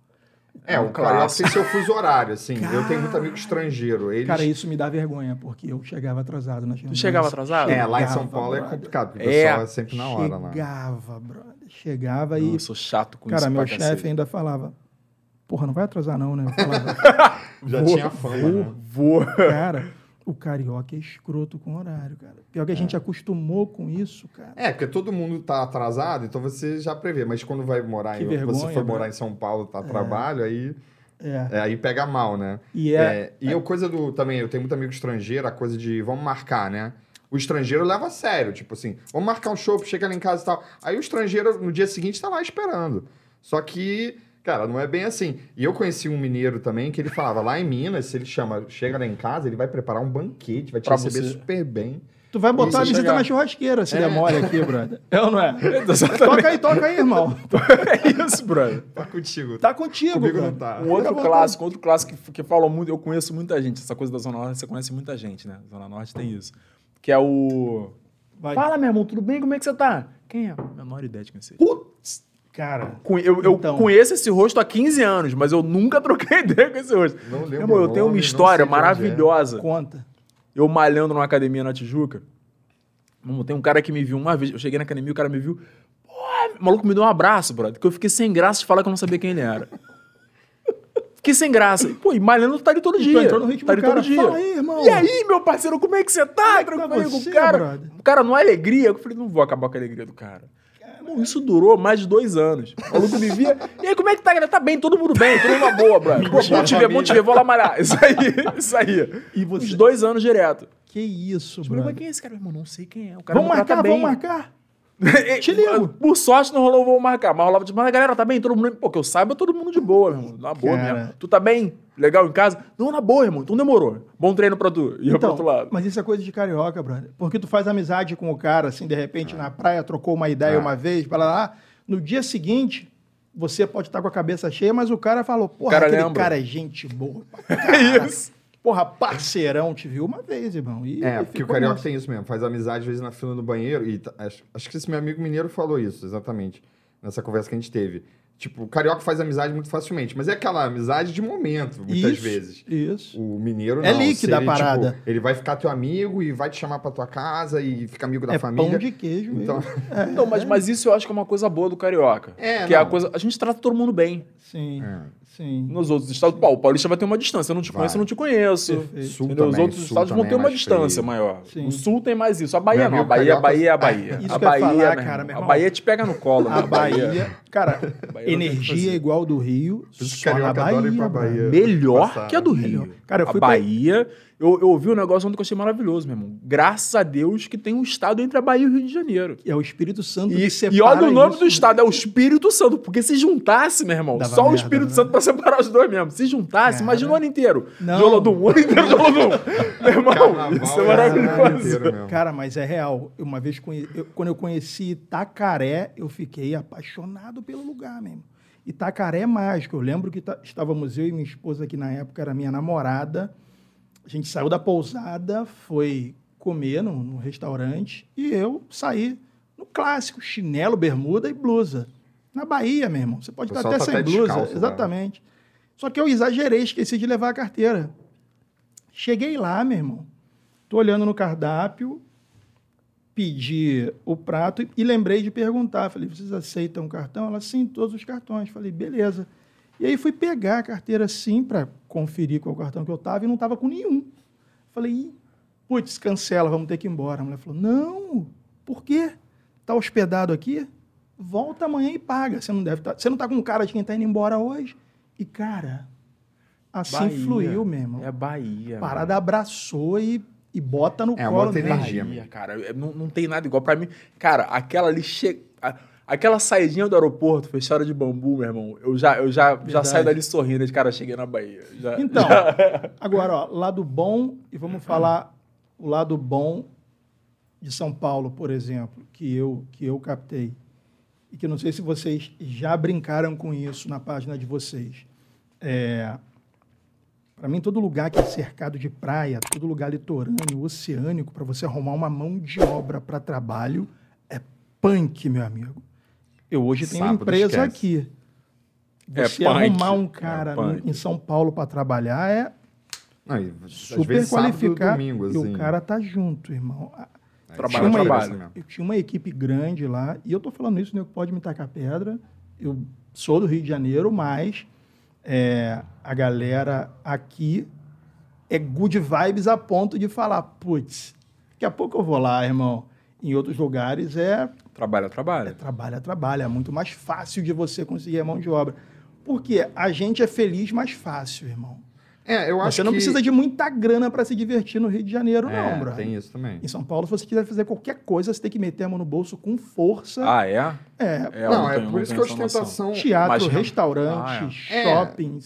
É, o um carioca clássico. tem seu fuso horário, assim. Eu tenho muito amigo estrangeiro. Eles... Cara, isso me dá vergonha, porque eu chegava atrasado nas reuniões. chegava atrasado? É, lá em São Paulo é brother. complicado, porque o É. pessoal é sempre na hora lá. Chegava, brother. Chegava Não, e eu sou chato com Cara, isso. meu pra chefe ainda falava, porra, não vai atrasar não, né? Eu falava, Já Vou, tinha fama, vou. né? Vou. cara, O carioca é escroto com horário, cara. Pior que a gente acostumou com isso, cara. É, porque todo mundo tá atrasado, então você já prevê. Mas quando vai morar Que em. vergonha, você for né? morar em São Paulo, tá a trabalho, aí. É. é, aí pega mal, né? E é, e a coisa do. Também, eu tenho muito amigo estrangeiro, a coisa de vamos marcar, né? O estrangeiro leva a sério, tipo assim, vamos marcar um show, chega lá em casa e tal. Aí o estrangeiro, no dia seguinte, tá lá esperando. Só que, cara, não é bem assim. E eu conheci um mineiro também que ele falava, lá em Minas, se ele chama, chega lá em casa, ele vai preparar um banquete, vai te Pra receber você. super bem. tu vai botar a visita chegar. na churrasqueira, se É. der mole aqui, brother. É ou não é? Exatamente. Toca aí, toca aí, irmão. É isso, brother. Tá contigo. Tá contigo, Comigo cara. não tá. Um outro vontade. clássico, outro clássico que, que falam muito, eu conheço muita gente, essa coisa da Zona Norte, você conhece muita gente, né? Zona Norte tem isso. Que é o. Vai. Fala, meu irmão, tudo bem? Como é que você tá? Quem é? Menor ideia de quem seja. Putz, cara. Eu, eu Então. conheço esse rosto há 15 anos, mas eu nunca troquei ideia com esse rosto. Não lembro Meu irmão, eu tenho uma nome, história é. maravilhosa. Conta. Eu malhando numa academia na Tijuca. Mano, tem um cara que me viu uma vez. Eu cheguei na academia, o cara me viu. Pô, o maluco me deu um abraço, brother. Que eu fiquei sem graça de falar que eu não sabia quem ele era. Fiquei sem graça. Pô, e malhando tá ali todo dia. tu entrou no ritmo tá ali cara. todo dia. Fala aí, irmão. E aí, meu parceiro, como é que você tá? Como é que tá você, o cara. brother? O cara, numa alegria. Eu falei, não vou acabar com a alegria do cara. Irmão, isso durou mais de dois anos. O maluco me via. E aí, como é que tá, galera? Tá bem, todo mundo bem, todo mundo na boa, brother. Pô, bom te ver, bom te ver, vou lá malhar. Isso aí, isso aí. E você- Uns dois anos direto. Que isso, mas brother. quem é esse cara? Irmão, não sei quem é. O cara Vamos marcar, bem. vamos marcar. Te ligo. Por sorte não rolou, vou marcar. Mas rolava, tipo, mas a galera tá bem? Todo mundo. Pô, que eu saiba, todo mundo de boa, meu irmão. Na boa Cara. mesmo. Tu tá bem? Legal em casa? Não, na boa, irmão. Então demorou. Bom treino pra tu. E eu pro outro lado. Então, mas isso é coisa de carioca, brother. Porque tu faz amizade com o cara, assim, de repente, É. na praia, trocou uma ideia uma vez, para lá. No dia seguinte, você pode estar com a cabeça cheia, mas o cara falou, porra, cara aquele lembra. cara é gente boa. pra É isso. Porra, parceirão, te viu uma vez, irmão. E, É, e porque o carioca nessa. tem isso mesmo, faz amizade às vezes na fila do banheiro. E tá- acho, acho que esse meu amigo mineiro falou isso, exatamente, nessa conversa que a gente teve. Tipo, o carioca faz amizade muito facilmente, mas é aquela amizade de momento, muitas Isso, vezes. Isso. O mineiro É não. líquida Se ele, a parada. tipo, ele vai ficar teu amigo e vai te chamar pra tua casa e fica amigo da é família. pão de queijo Então, mesmo. Não, mas, mas isso eu acho que é uma coisa boa do carioca. É, que é a coisa. A gente trata todo mundo bem. Sim, É. sim. Nos outros estados, pô, o Paulista vai ter uma distância. Eu não te Vai. conheço, eu não te conheço. Sul Entendeu? Os também, outros Sul estados vão também ter é uma distância feio. maior. Sim. O Sul tem mais isso. A Bahia não. A Bahia, a Bahia é a Bahia. Isso a que eu ia Bahia, falar, meu cara, A. Bahia te pega no colo, né? A Bahia, cara, Bahia energia fazer. igual do Rio, só na Bahia. Bahia. Melhor Passar. que a do. Rio. Cara, eu a fui pra- Bahia, eu, eu ouvi um negócio ontem que eu achei maravilhoso, meu irmão. Graças a Deus que tem um estado entre a Bahia e o Rio de Janeiro. É o Espírito Santo E, que separa e olha o nome isso. do estado, é o Espírito Santo. Porque se juntasse, meu irmão, Dava só o merda, Espírito né? Santo pra separar os dois mesmo. Se juntasse, Cara. imagina o ano inteiro. Não. De Olodum, o ano inteiro de Olodum. meu irmão, Carnaval isso é é maravilhoso. inteiro mesmo. Cara, mas é real. Uma vez, conhe- eu- quando eu conheci Itacaré, eu fiquei apaixonado pelo lugar mesmo. Itacaré é mágico. Eu lembro que tá- estávamos eu e minha esposa, que na época era minha namorada. A gente saiu da pousada, foi comer num, num restaurante e eu saí no clássico, chinelo, bermuda e blusa. Na Bahia, meu irmão. Você pode estar até tá sem até blusa. descalço, né? exatamente. Só que eu exagerei, esqueci de levar a carteira. Cheguei lá, meu irmão. Tô olhando no cardápio, pedi o prato e- e lembrei de perguntar. Falei, vocês aceitam o cartão? Ela, sim, todos os cartões. Falei, beleza. E aí fui pegar a carteira assim para conferir qual cartão que eu tava e não tava com nenhum. Falei, "Ih, putz, cancela, vamos ter que ir embora. A mulher falou, não, por quê? Tá hospedado aqui? Volta amanhã e paga. Você não deve estar. Você não tá com cara de quem tá indo embora hoje? E, cara, assim Bahia. fluiu mesmo. É Bahia. A parada abraçou e, e bota no É, colo. bota mesmo. energia. Bahia, cara. é- Não, não tem nada igual. Pra mim, cara, aquela ali chega. Aquela saidinha do aeroporto, fechada de bambu, meu irmão. Eu já, eu já, já saio dali sorrindo de cara, cheguei na Bahia. Já- Então, já- agora, ó, lado bom, e vamos falar o lado bom de São Paulo, por exemplo, que eu, que eu captei. E que não sei se vocês já brincaram com isso na página de vocês. É, para mim, todo lugar que é cercado de praia, todo lugar litorâneo, oceânico, para você arrumar uma mão de obra para trabalho, é punk, meu amigo. Eu hoje tenho uma Sábado, empresa esquece. aqui. É Você punk. arrumar um É cara punk. em São Paulo para trabalhar é às super qualificado. e assim. o cara tá junto, irmão. É, Trabalho, tinha uma, trabalho. Eu tinha uma equipe grande lá, e eu tô falando isso, né? Pode me tacar pedra. Eu sou do Rio de Janeiro, mas é, a galera aqui é good vibes a ponto de falar, putz, daqui a pouco eu vou lá, irmão. Em outros lugares é Trabalha, é trabalha. trabalha, trabalha. É muito mais fácil de você conseguir a mão de obra. Porque a gente é feliz mais fácil, irmão. É, eu acho Você não que... precisa de muita grana para se divertir no Rio de Janeiro, É, não, bro. tem isso também. Em São Paulo, se você quiser fazer qualquer coisa, você tem que meter a mão no bolso com força. Ah, é? é, É, eu não, é por não isso que a noção. ostentação... teatro, Mas- restaurante, Ah, é. shopping.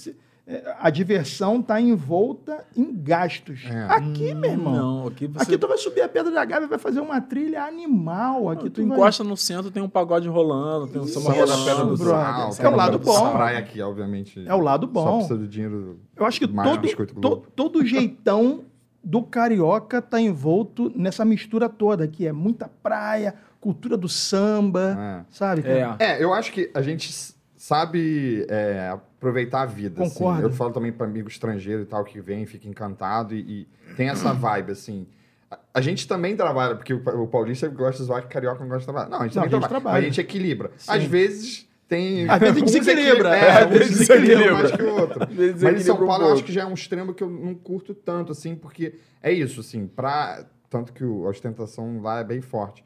É, A diversão está envolta em gastos. É. Aqui, meu irmão. Não, aqui você Aqui tu vai subir a Pedra da Gávea e vai fazer uma trilha animal. Aqui tu tu vai- encosta no centro, tem um pagode rolando, tem um samba rolando perto do. Ah, É o lado bom. Praia aqui, obviamente. É o lado Só bom. precisa do dinheiro... Eu acho que todo, to- todo jeitão do carioca tá envolto nessa mistura toda, que é muita praia, cultura do samba, sabe? cara? É. É, eu acho que a gente sabe é, aproveitar a vida. assim. Concordo. Eu falo também para amigo estrangeiro e tal que vem, fica encantado e, e tem essa vibe, assim. A, a gente também trabalha, porque o, pa- o paulista gosta de zoar que carioca não gosta de trabalhar. Não, a gente Não, também a gente trabalha. trabalha. A gente equilibra. Sim. Às vezes tem. Às vezes desequilibra. equili- É, É, às vezes desequilibra. mais que o outro. Mas em São um Paulo eu pouco. acho que já é um extremo que eu não curto tanto, assim, porque é isso, assim, pra. Tanto que o- a ostentação lá é bem forte.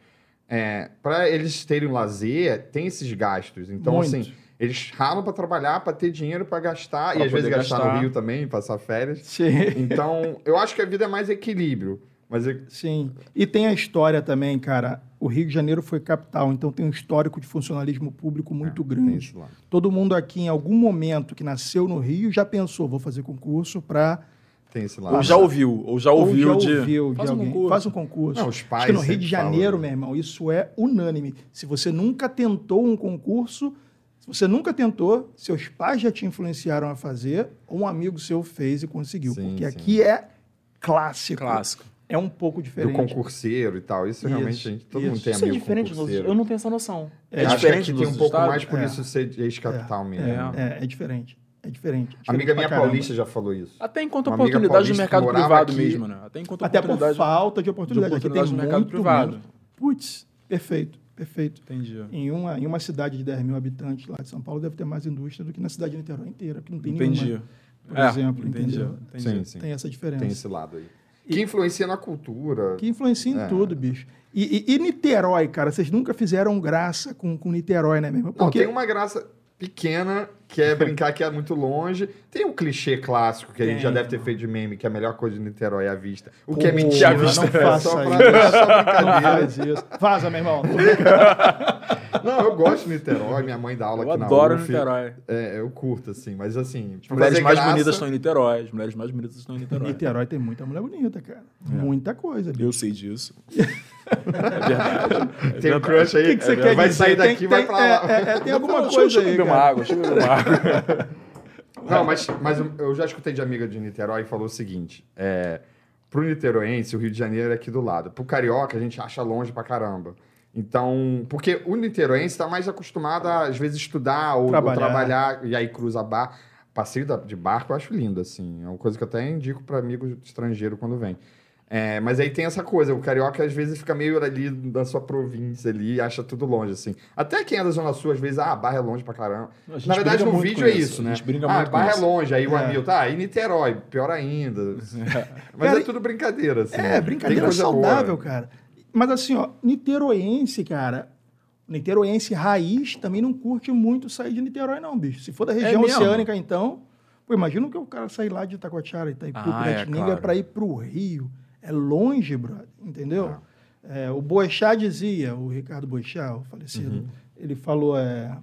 É, para eles terem lazer, tem esses gastos. Então, Muito. assim, eles ralam para trabalhar, para ter dinheiro para gastar, Pra e às vezes gastar, gastar. no Rio também, passar férias. Sim. Então, eu acho que a vida é mais equilíbrio. Mas é- Sim. E tem a história também, cara. O Rio de Janeiro foi capital, então tem um histórico de funcionalismo público muito é, tem grande. Todo mundo aqui, em algum momento que nasceu no Rio, já pensou, vou fazer concurso para... Tem esse lado. Ou já ouviu, ou já ouviu ou já de. ouviu de Faz um alguém. concurso. Faz um concurso. Não, os pais Acho que no Rio de Janeiro, falam, meu né? irmão, isso é unânime. Se você nunca tentou um concurso, se você nunca tentou, seus pais já te influenciaram a fazer, ou um amigo seu fez e conseguiu. Sim, porque sim. aqui é clássico. Clássico. É um pouco Do diferente. concurseiro e tal. Isso, realmente, Isso, a gente, todo isso. mundo tem Isso é amigo diferente dos concurseiro. Eu não tenho essa noção. É, É, Acho que diferente aqui dos tem um pouco estados? mais por É. isso ser ex-capital mesmo. É. É, é diferente. É diferente. A amiga Diferente minha paulista já falou isso. Até enquanto Uma oportunidade do paulista mercado privado aqui- mesmo, né? Até enquanto Até por falta de oportunidade. de Aqui oportunidade tem no mercado muito privado. Putz, perfeito, perfeito. Entendi. Em uma, em uma cidade de 10 mil habitantes lá de São Paulo, deve ter mais indústria do que na cidade de Niterói inteira, que não tem Entendi. nenhuma, por É, exemplo, entendi. entendeu? entendi. Sim, sim. Tem essa diferença. Tem esse lado aí. Que influencia na cultura. Que influencia em É. tudo, bicho. E, e- e Niterói, cara, vocês nunca fizeram graça com, com Niterói, né mesmo? Não, Porque tem uma graça pequena, que é brincar que é muito longe. Tem um clichê clássico que a gente Tem. já deve ter feito de meme, que a melhor coisa de Niterói é a vista. O que é Pô, mentira, não é faça só, isso. pra, é só brincadeira. isso. Vaza, meu irmão. Não, eu gosto de Niterói, minha mãe dá aula Eu aqui na adoro UF. Niterói. É, eu curto, assim, mas assim... As pra mulheres mais graça- bonitas estão em Niterói. As mulheres mais bonitas estão em Niterói. Niterói tem muita mulher bonita, cara. Muita coisa, bicho. Eu sei disso. é verdade. É Tem um crush aí, O que, que você é, quer vai dizer? sair Tem- daqui e vai tem- pra lá. é, é, é, tem alguma Deixa eu- coisa deixa eu aí, beber uma água, deixa eu beber uma água. Não, mas, mas eu- já escutei de amiga de Niterói e falou o seguinte: é, pro niteroense, o Rio de Janeiro é aqui do lado. Pro carioca, a gente acha longe pra caramba. Então, porque o niteroense está mais acostumado a, às vezes, estudar ou ou Trabalhar. trabalhar, e aí cruza bar. Passeio de barco eu acho lindo, assim. É uma coisa que eu até indico para amigo estrangeiro quando vem. É, mas aí tem essa coisa, o carioca às vezes fica meio ali da sua província ali, acha tudo longe, assim. Até quem é da Zona Sul, às vezes, ah, Barra é longe pra caramba. A Na verdade, no vídeo é isso, isso, a né? gente brinca ah, muito Barra é longe, aí o É. Hamilton, ah, e Niterói, pior ainda. Mas Cara, é tudo brincadeira, assim. É, Tem brincadeira saudável, boa. cara. Mas assim, ó, niteroense, cara, niteroense raiz também não curte muito sair de Niterói, não, bicho. Se for da região mesmo? oceânica, então, pô, imagina que o cara sair lá de Itacoatiara, Itaipu, Ah, é, claro. pra ir pro Rio. É longe, brother, entendeu? É, o Boechat dizia, o Ricardo Boechat, o falecido, Uhum. ele falou, é...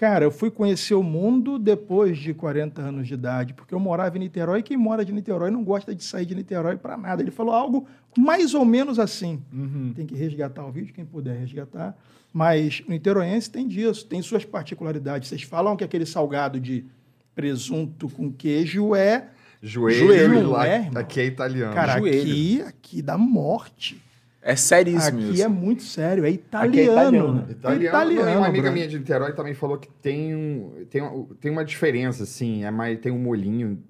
Cara, eu fui conhecer o mundo depois de 40 anos de idade, porque eu morava em Niterói e quem mora de Niterói não gosta de sair de Niterói para nada. Ele falou algo mais ou menos assim. Uhum. Tem que resgatar o vídeo, quem puder resgatar. Mas o niteroense tem disso, tem suas particularidades. Vocês falam que aquele salgado de presunto com queijo é. Joelho, Joelho, lá, né, irmão? aqui é italiano. Cara, joelho. aqui, aqui dá morte. É seríssimo Aqui isso. é muito sério, é Aqui é italiano. italiano. É Italiano, italiano, não, uma amiga brother. minha de Niterói também falou que tem, um, tem, um- tem uma diferença, assim, é mais, tem um molhinho.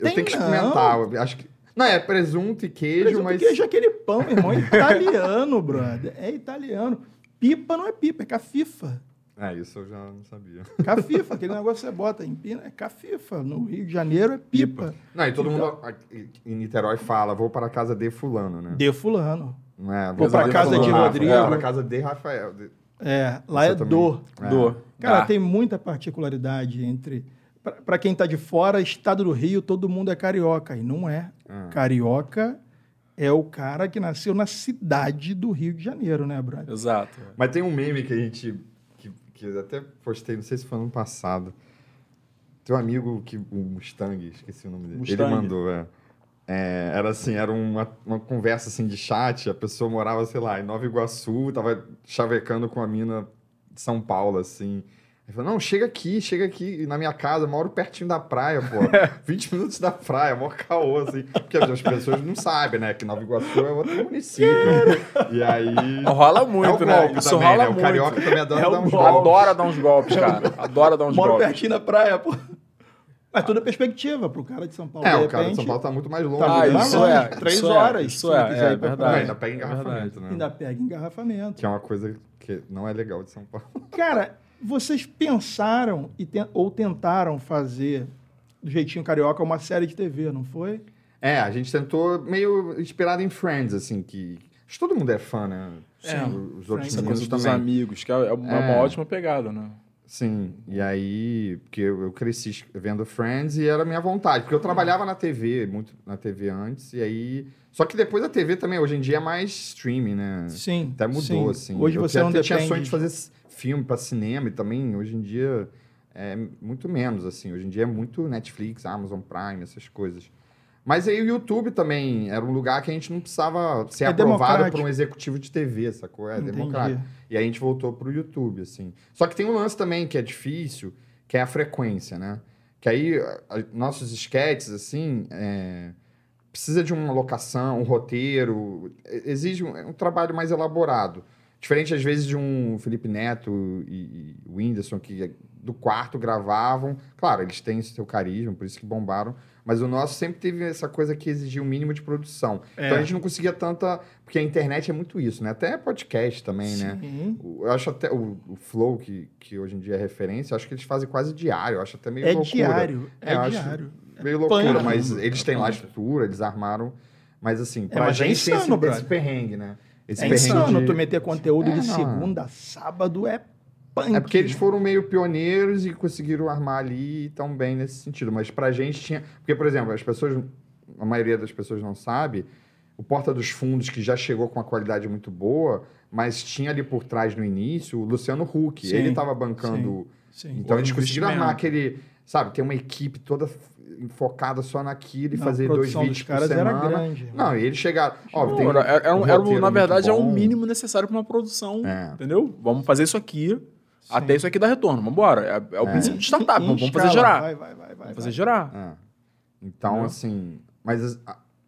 Eu Tem tenho que não. experimentar. Acho que. Não, é presunto e queijo, Presunto mas. e queijo é aquele pão, meu irmão. É italiano, brother. É italiano. Pipa não é pipa, é cafifa. É, isso eu já não sabia. Cafifa, aquele negócio que você bota em pina, é cafifa. No Rio de Janeiro é pipa. Não, e todo mundo aqui em Niterói fala, vou para a casa de fulano, né? De fulano. Não é, Vou pra de casa de Rafa, Rodrigo. Vou para a casa de Rafael. de- É, lá Você é também. do. É. Do. Cara, Dá. tem muita particularidade entre. Para quem tá de fora, estado do Rio, todo mundo é carioca. E não é. Ah. Carioca é o cara que nasceu na cidade do Rio de Janeiro, né, brother? Exato. Mas tem um meme que a gente. Que, eu até postei, não sei se foi ano passado. Tem um amigo que. O Mustang, esqueci o nome dele. Mustang. Ele mandou, é. É, era assim, era uma, uma conversa assim de chat, a pessoa morava, sei lá, em Nova Iguaçu, tava chavecando com a mina de São Paulo, assim. Ele falou, não, chega aqui, chega aqui na minha casa, moro pertinho da praia, pô. 20 minutos da praia, mó caô, assim. Porque as pessoas não sabem, né? Que Nova Iguaçu é outro município. e aí... Rola muito, é o né? Isso também, rola né? O muito. carioca também adora É o dar uns golpe. golpes. Adora dar uns golpes, cara. Adora dar uns Moro golpes. pertinho da praia, pô. Mas tudo é perspectiva pro cara de São Paulo. É, de o cara de repente, São Paulo tá muito mais longe. Tá Ah, né? isso longe, é. três isso horas, É, se isso é, quiser é ir pra Não, verdade. ainda pega É engarrafamento, né? Ainda pega engarrafamento. Que é uma coisa que não é legal de São Paulo. Cara, vocês pensaram e ten- ou tentaram fazer do jeitinho carioca uma série de TV, não foi? É, a gente tentou meio inspirado em Friends, assim, que... Acho que todo mundo é fã, né? É, Os outros Friends Essa meninos coisa dos também. amigos, que é é uma, É. ótima pegada, né? Sim, e aí, porque eu, eu cresci vendo Friends e era minha vontade, porque eu trabalhava na TV, muito na TV antes, e aí... Só que depois a TV também, hoje em dia é mais streaming, né? Sim. Até mudou, sim. assim. Hoje eu você até não tinha depende. sonho de fazer filme para cinema e também, hoje em dia, é muito menos, assim. Hoje em dia é muito Netflix, Amazon Prime, essas coisas. Mas aí o YouTube também era um lugar que a gente não precisava ser É aprovado por um executivo de TV, sacou? É Entendi. democrático. E aí a gente voltou pro YouTube, assim. Só que tem um lance também que é difícil, que é a frequência, né? Que aí a- nossos esquetes, assim, é, precisa de uma locação, um roteiro, exige um, é um trabalho mais elaborado. Diferente, às vezes, de um Felipe Neto e, e o Whindersson, que do quarto gravavam. Claro, eles têm seu carisma, por isso que bombaram. Mas o nosso sempre teve essa coisa que exigia um mínimo de produção. É. Então a gente não conseguia tanta. Porque a internet é muito isso, né? Até podcast também, né? Sim. O- Eu acho até o, o Flow, que, que hoje em dia é referência, acho que eles fazem quase diário. Eu acho até meio É loucura. diário. É, É, diário. Meio loucura, mas eles têm lá a estrutura, eles armaram. Mas assim, pra mas é gente tem esse, insano, esse perrengue, né? Esse É perrengue insano de- tu meter conteúdo É, de não. segunda a sábado, é punk. É porque eles foram meio pioneiros e conseguiram armar ali e tão bem nesse sentido. Mas pra gente tinha. Porque, por exemplo, as pessoas. A maioria das pessoas não sabe. O Porta dos Fundos, que já chegou com uma qualidade muito boa, mas tinha ali por trás no início o Luciano Huck. Sim, Ele estava bancando. Sim. Então eles Houve conseguiram armar aquele. Sabe, ter uma equipe toda focada só naquilo e Não, fazer a dois vídeos dos caras por era semana. grande. Não, e eles chegaram. Ó, tem era, era um- um era um- roteiro na verdade, é muito um mínimo necessário para uma produção. É. Entendeu? Vamos fazer isso aqui, até isso aqui dar retorno. Vamos embora. É, é o É. princípio de startup. Vamos, vamos fazer gerar. Vai, vai, vai, vai. Vamos fazer vai. gerar. É. Então, Entendeu? assim. Mas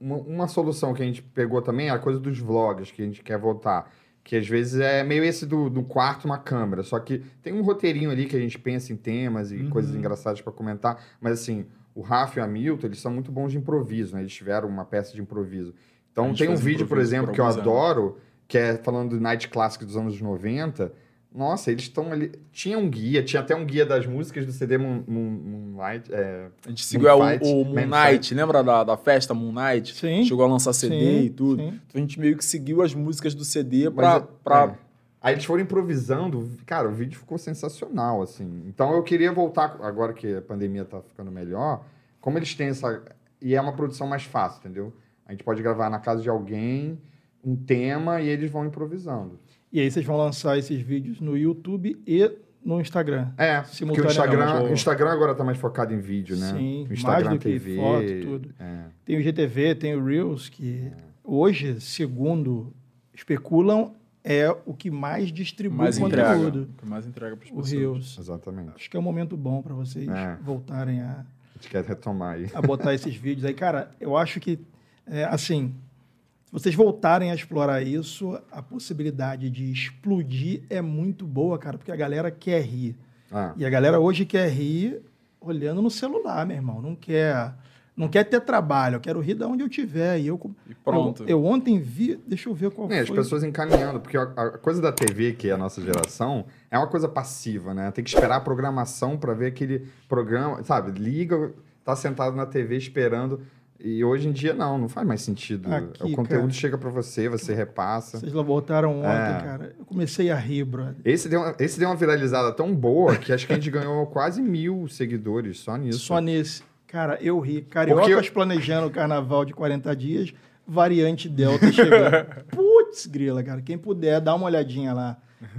uma, uma solução que a gente pegou também é a coisa dos vlogs, que a gente quer voltar. Que às vezes é meio esse do, do quarto, uma câmera. Só que tem um roteirinho ali que a gente pensa em temas e Uhum. coisas engraçadas para comentar. Mas assim, o Rafa e o Hamilton, eles são muito bons de improviso, né? Eles tiveram uma peça de improviso. Então tem um vídeo, por exemplo, por que eu adoro, que é falando do Night Classic dos anos 90. Nossa, eles estão ali. Tinha um guia, tinha até um guia das músicas do CD Moon, Moon, Moonlight. É, A gente seguiu é, o, o Moon Knight, lembra da, da festa Moon Knight? Sim. Chegou a lançar CD Sim, e tudo. sim. Então a gente meio que seguiu as músicas do CD Mas pra. é- pra... é. Aí eles foram improvisando, cara, o vídeo ficou sensacional, assim. Então eu queria voltar, agora que a pandemia tá ficando melhor, como eles têm essa. E é uma produção mais fácil, entendeu? A gente pode gravar na casa de alguém um tema e eles vão improvisando. E aí vocês vão lançar esses vídeos no YouTube e no Instagram. É, porque o Simultaneamente. Instagram, o Instagram agora tá mais focado em vídeo, né? Sim, o Instagram mais do que TV. foto, tudo. é. Tem o GTV, tem o Reels, que hoje, segundo especulam, é o que mais distribui mais entrega. conteúdo. Que mais entrega pras O pessoas. Reels. Exatamente. Acho que é um momento bom para vocês É. voltarem a, A gente quer retomar aí. a botar esses vídeos aí. Cara, eu acho que, é, assim, se vocês voltarem a explorar isso, a possibilidade de explodir é muito boa, cara, porque a galera quer rir. Ah, E a galera hoje quer rir olhando no celular, meu irmão. Não quer Não quer ter trabalho, eu quero rir de onde eu tiver. E eu, E pronto. Eu, eu ontem vi, deixa eu ver qual É, as pessoas encaminhando, porque a, a coisa da TV, que é a nossa geração, é uma coisa passiva, né? Tem que esperar a programação para ver aquele programa, sabe? Liga, tá sentado na TV esperando. E hoje em dia não, não faz mais sentido. Aqui, o conteúdo cara. chega para você, você repassa. Vocês lá voltaram ontem, É. cara. Eu comecei a rir, brother. Esse deu, uma, esse deu uma viralizada tão boa que acho que a gente ganhou quase mil seguidores só nisso. Só nesse. Cara, eu ri. Cariocas eu- planejando o carnaval de 40 dias, variante Delta chegando. Putz, grila, cara. Quem puder, dá uma olhadinha lá.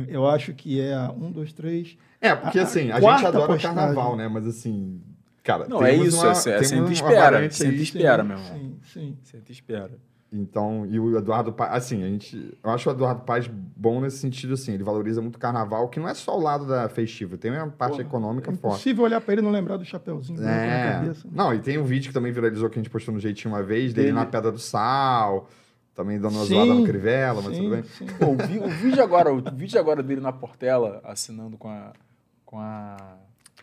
Eu acho que é a um, dois, três. É, porque A- a assim, a quarta gente adora postagem. carnaval, né? Mas assim, cara, Não, é isso, uma- é, é sempre uma espera. Sempre aí. espera, meu irmão. Sim, sim. Sempre espera. Então, e o Eduardo Paz, assim, a gente, eu acho o Eduardo Paz bom nesse sentido, assim, ele valoriza muito o carnaval, que não é só o lado da festiva, tem uma parte Porra, econômica É forte. impossível olhar pra ele e não lembrar do chapeuzinho na É. cabeça. né? Não, e tem um vídeo que também viralizou que a gente postou no Jeitinho uma vez, dele Dele. na Pedra do Sal, também dando uma Sim, zoada no Crivella, mas sim, tudo bem. sim. Pô, o, vi- o vídeo agora, o vídeo agora dele na Portela, assinando com a. Com a.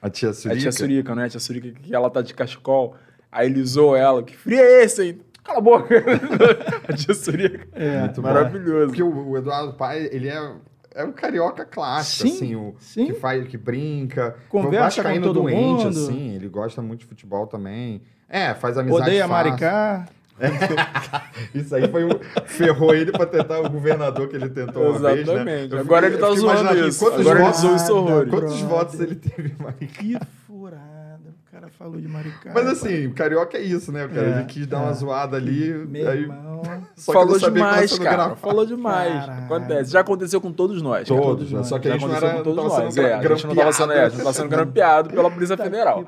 A tia A Surica. tia Surica, né? A tia Surica, que ela tá de cachecol. Aí ele zoou ela. Que frio é esse, hein? Cala a boca. a tia Surica. É, Muito bom. Maravilhoso. Porque o, o Eduardo Paz, ele é, é um carioca clássico, Sim, assim, o sim. que faz, que brinca. Conversa com todo doente, mundo. assim, ele gosta muito de futebol também. É, faz amizade Odeia fácil. Maricá. Isso aí foi um... ferrou ele pra tentar o governador que ele tentou uma vez, né? Exatamente. Agora ele tá zoando isso. Quantos Agora ele votos, zoou isso horrores. quantos Brother. votos ele teve em Maricá? Que furada. O cara falou de Maricá. Mas assim, o carioca é isso, né, cara? É, ele quis dar é. uma zoada ali, Meu aí... irmão. Só Falou demais, cara. Falou demais. Caralho. Acontece. Já aconteceu com todos nós. cara. Todos, nós. só que a Já gente não aconteceu era com todos nós. sendo É, a gente não tava sendo, é, a gente não tava sendo grampeado pela Polícia Federal.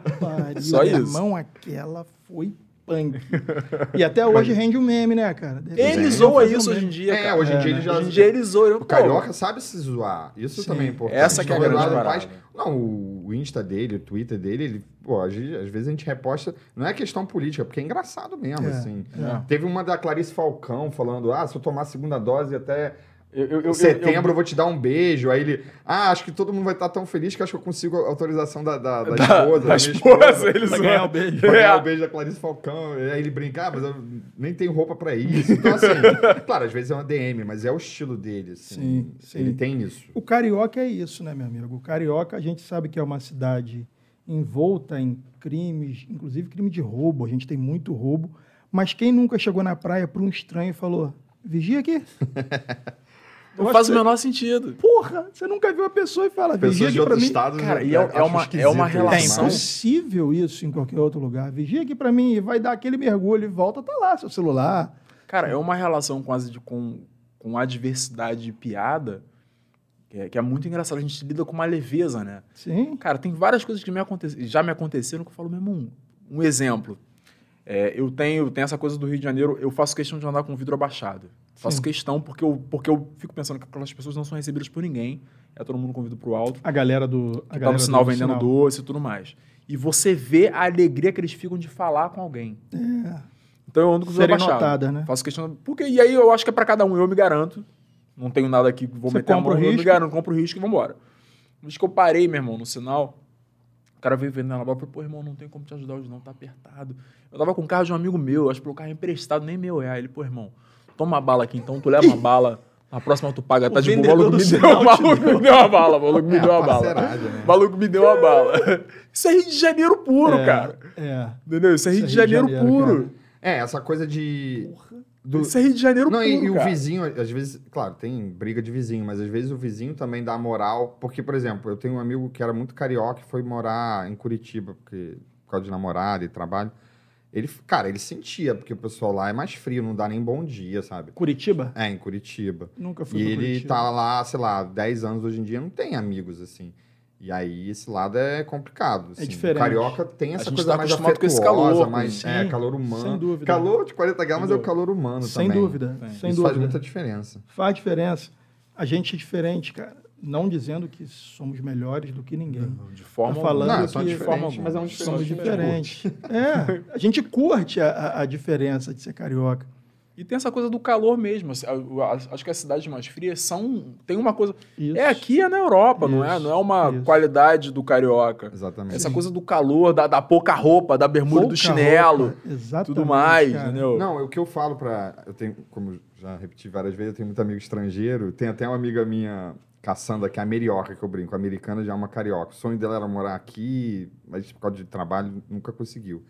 Só isso. Irmão, aquela foi punk. E até hoje rende um meme, né, cara? Ele zoa fazer um isso hoje em dia, É, cara. hoje em É, dia né? ele já... Hoje em dia ele zoa. O carioca sabe se zoar. Isso Sim. também é importante. Essa que é a o grande parada. Paz- Não, o Insta dele, o Twitter dele, ele, pô, às vezes às vezes a gente reposta. Não é questão política, porque é engraçado mesmo, É, assim. é. Teve uma da Clarice Falcão falando: ah, se eu tomar a segunda dose até. Eu, eu, eu, setembro eu, vou te dar um beijo. Aí ele, ah, acho que todo mundo vai estar tão feliz que acho que eu consigo a autorização da, da, da Da- esposa. da esposa, ele Pra zoa. ganhar o beijo. Pra ganhar É. o beijo da Clarice Falcão. Aí ele brinca, ah, mas eu nem tenho roupa pra isso. Então, assim, claro, às vezes é uma DM, mas é o estilo dele. Assim. Sim, sim. Ele tem isso. O carioca é isso, né, meu amigo? O carioca, a gente sabe que é uma cidade envolta em crimes, inclusive crime de roubo. A gente tem muito roubo. Mas quem nunca chegou na praia para um estranho e falou: vigia aqui? Não faz o menor sentido. Porra, você nunca viu a pessoa e fala: vigia Pessoas de para outros mim. estados. Cara, eu e é- é uma- é uma É relação- mas- impossível isso em qualquer outro lugar. Vigia aqui para mim e vai dar aquele mergulho e volta, tá lá seu celular. Cara, é uma relação com, as, com, com a diversidade de piada que é, que é muito engraçado. A gente lida com uma leveza, né? Sim. Cara, tem várias coisas que me aconte- já me aconteceram que eu falo, meu irmão, um exemplo. É, eu tenho, tenho essa coisa do Rio de Janeiro, eu faço questão de andar com o vidro abaixado. Faço Sim. questão porque eu, porque eu fico pensando que aquelas pessoas não são recebidas por ninguém. É todo mundo com o vidro pro alto. A galera do. A Que tá galera no sinal do vendendo sinal. doce e tudo mais. E você vê a alegria que eles ficam de falar com alguém. É. Então eu ando com o notadas, né? Faço questão. Porque, e aí eu acho que é pra cada um, eu me garanto. Não tenho nada aqui, vou Você meter a mão, o eu me risco. garanto, compro o risco e vambora. Mas que eu parei, meu irmão, no sinal, o cara veio vendendo na bola, falei, pô, irmão, não tem como te ajudar hoje não, tá apertado. Eu tava com o carro de um amigo meu, acho que o carro é emprestado, nem meu real. Ele, pô, irmão, toma uma bala aqui então, tu leva uma bala, na próxima tu paga, tá O de boa. O maluco me deu, sinal o maluco me deu uma bala, o maluco me É, deu a uma bala. né? O maluco me deu uma bala. Isso é Rio de Janeiro puro, É, cara. É. Entendeu? Isso é Rio de Janeiro, puro. É, essa coisa de. Do... Isso é Rio de Janeiro Não, puro, e, e o cara. vizinho, às vezes, claro, tem briga de vizinho, mas às vezes o vizinho também dá moral. Porque, por exemplo, eu tenho um amigo que era muito carioca e foi morar em Curitiba, porque, por causa de namorada e trabalho. Ele, cara, ele sentia, porque o pessoal lá é mais frio, não dá nem bom dia, sabe? Curitiba? É, em Curitiba. Nunca fui E ele Curitiba. tá lá, sei lá, 10 anos hoje em dia, não tem amigos, assim. E aí, esse lado é complicado. assim. diferente. O carioca tem essa gente coisa tá mais acostumado com esse afetuosa, calor, mais sim. é, calor humano. Sem dúvida. Calor de 40 graus, mas é o dúvida. calor humano Sem também. dúvida, Tem. sem Isso faz dúvida. muita diferença. Faz diferença. A gente é diferente, cara. Não dizendo que somos melhores do que ninguém. De forma Tá falando Não, que só diferente, forma alguma. mas é um Somos diferente. diferentes. É, a gente curte a, a- a diferença de ser carioca. E tem essa coisa do calor mesmo. assim, Acho que as cidades mais frias são. Tem uma coisa. Isso. É aqui, é na Europa, não é? Isso, Não é uma isso. qualidade do carioca. Exatamente. Essa coisa do calor, da, da pouca roupa, da bermuda e do Pouca chinelo, tudo mais, cara. entendeu? Não, é o que eu falo pra. Eu tenho, como já repeti várias vezes, eu tenho muito amigo estrangeiro. Tem até uma amiga minha, Cassandra, que é a Merioca, que eu brinco. A americana já é uma carioca. O sonho dela era morar aqui, mas por causa de trabalho nunca conseguiu.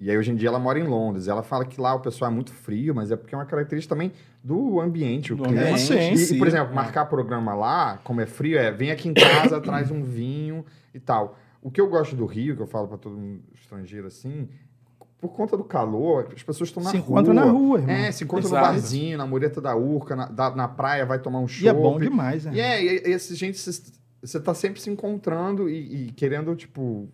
E aí hoje em dia ela mora em Londres. Ela fala que lá o pessoal é muito frio, mas é porque é uma característica também do ambiente, o Do clima. ambiente, sim, E, sim. e, por exemplo, marcar programa lá, como é frio, é vem aqui em casa, traz um vinho e tal. O que eu gosto do Rio, que eu falo para todo mundo estrangeiro assim, por conta do calor, as pessoas estão na Se rua. encontra na rua, irmão. É, se encontra Exato. no barzinho, na mureta da Urca, na, da- na praia, vai tomar um chopp. E é bom demais, né? E é, e, e esse gente, você tá sempre se encontrando e, e querendo, tipo,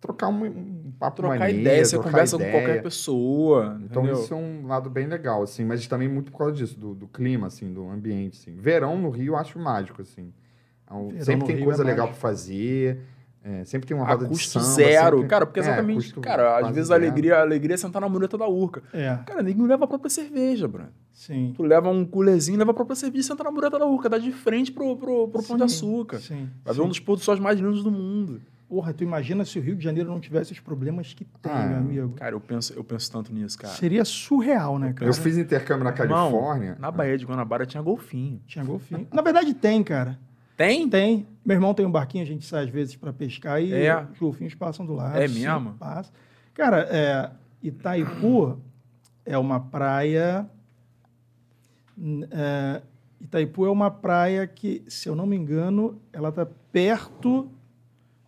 trocar um, um papo Trocar maneiro, ideia, você trocar conversa ideia. com qualquer pessoa. Então entendeu? isso é um lado bem legal, assim, mas também muito por causa disso, do, do clima, assim, do ambiente, assim. Verão no Rio eu acho mágico, assim. É um- Verão sempre tem Rio coisa é legal pra mágico. fazer, é, sempre tem uma A roda de custo samba. zero. sempre- Cara, porque é, exatamente. custo cara, às vezes a zero. alegria, a alegria é sentar na mureta da Urca. É, Cara, ninguém leva a própria cerveja, Bruno. sim. Tu leva um coolerzinho, leva a própria cerveja e senta na mureta da Urca. Dá de frente pro, pro, pro Pão de Açúcar. Sim. Vai ver um dos pôr do sol mais lindos do mundo. Porra, tu imagina se o Rio de Janeiro não tivesse os problemas que tem, Ah, meu amigo. Cara, eu penso, eu penso tanto nisso, cara. Seria surreal, né, cara? Eu fiz intercâmbio na Califórnia. na Baía de Guanabara tinha golfinho. Tinha golfinho. Na verdade, tem, cara. Tem? Tem. Meu irmão tem um barquinho, a gente sai às vezes para pescar e É. os golfinhos passam do lado. É mesmo? Passa. Cara, é, Itaipu é uma praia. é, Itaipu é uma praia que, se eu não me engano, ela está perto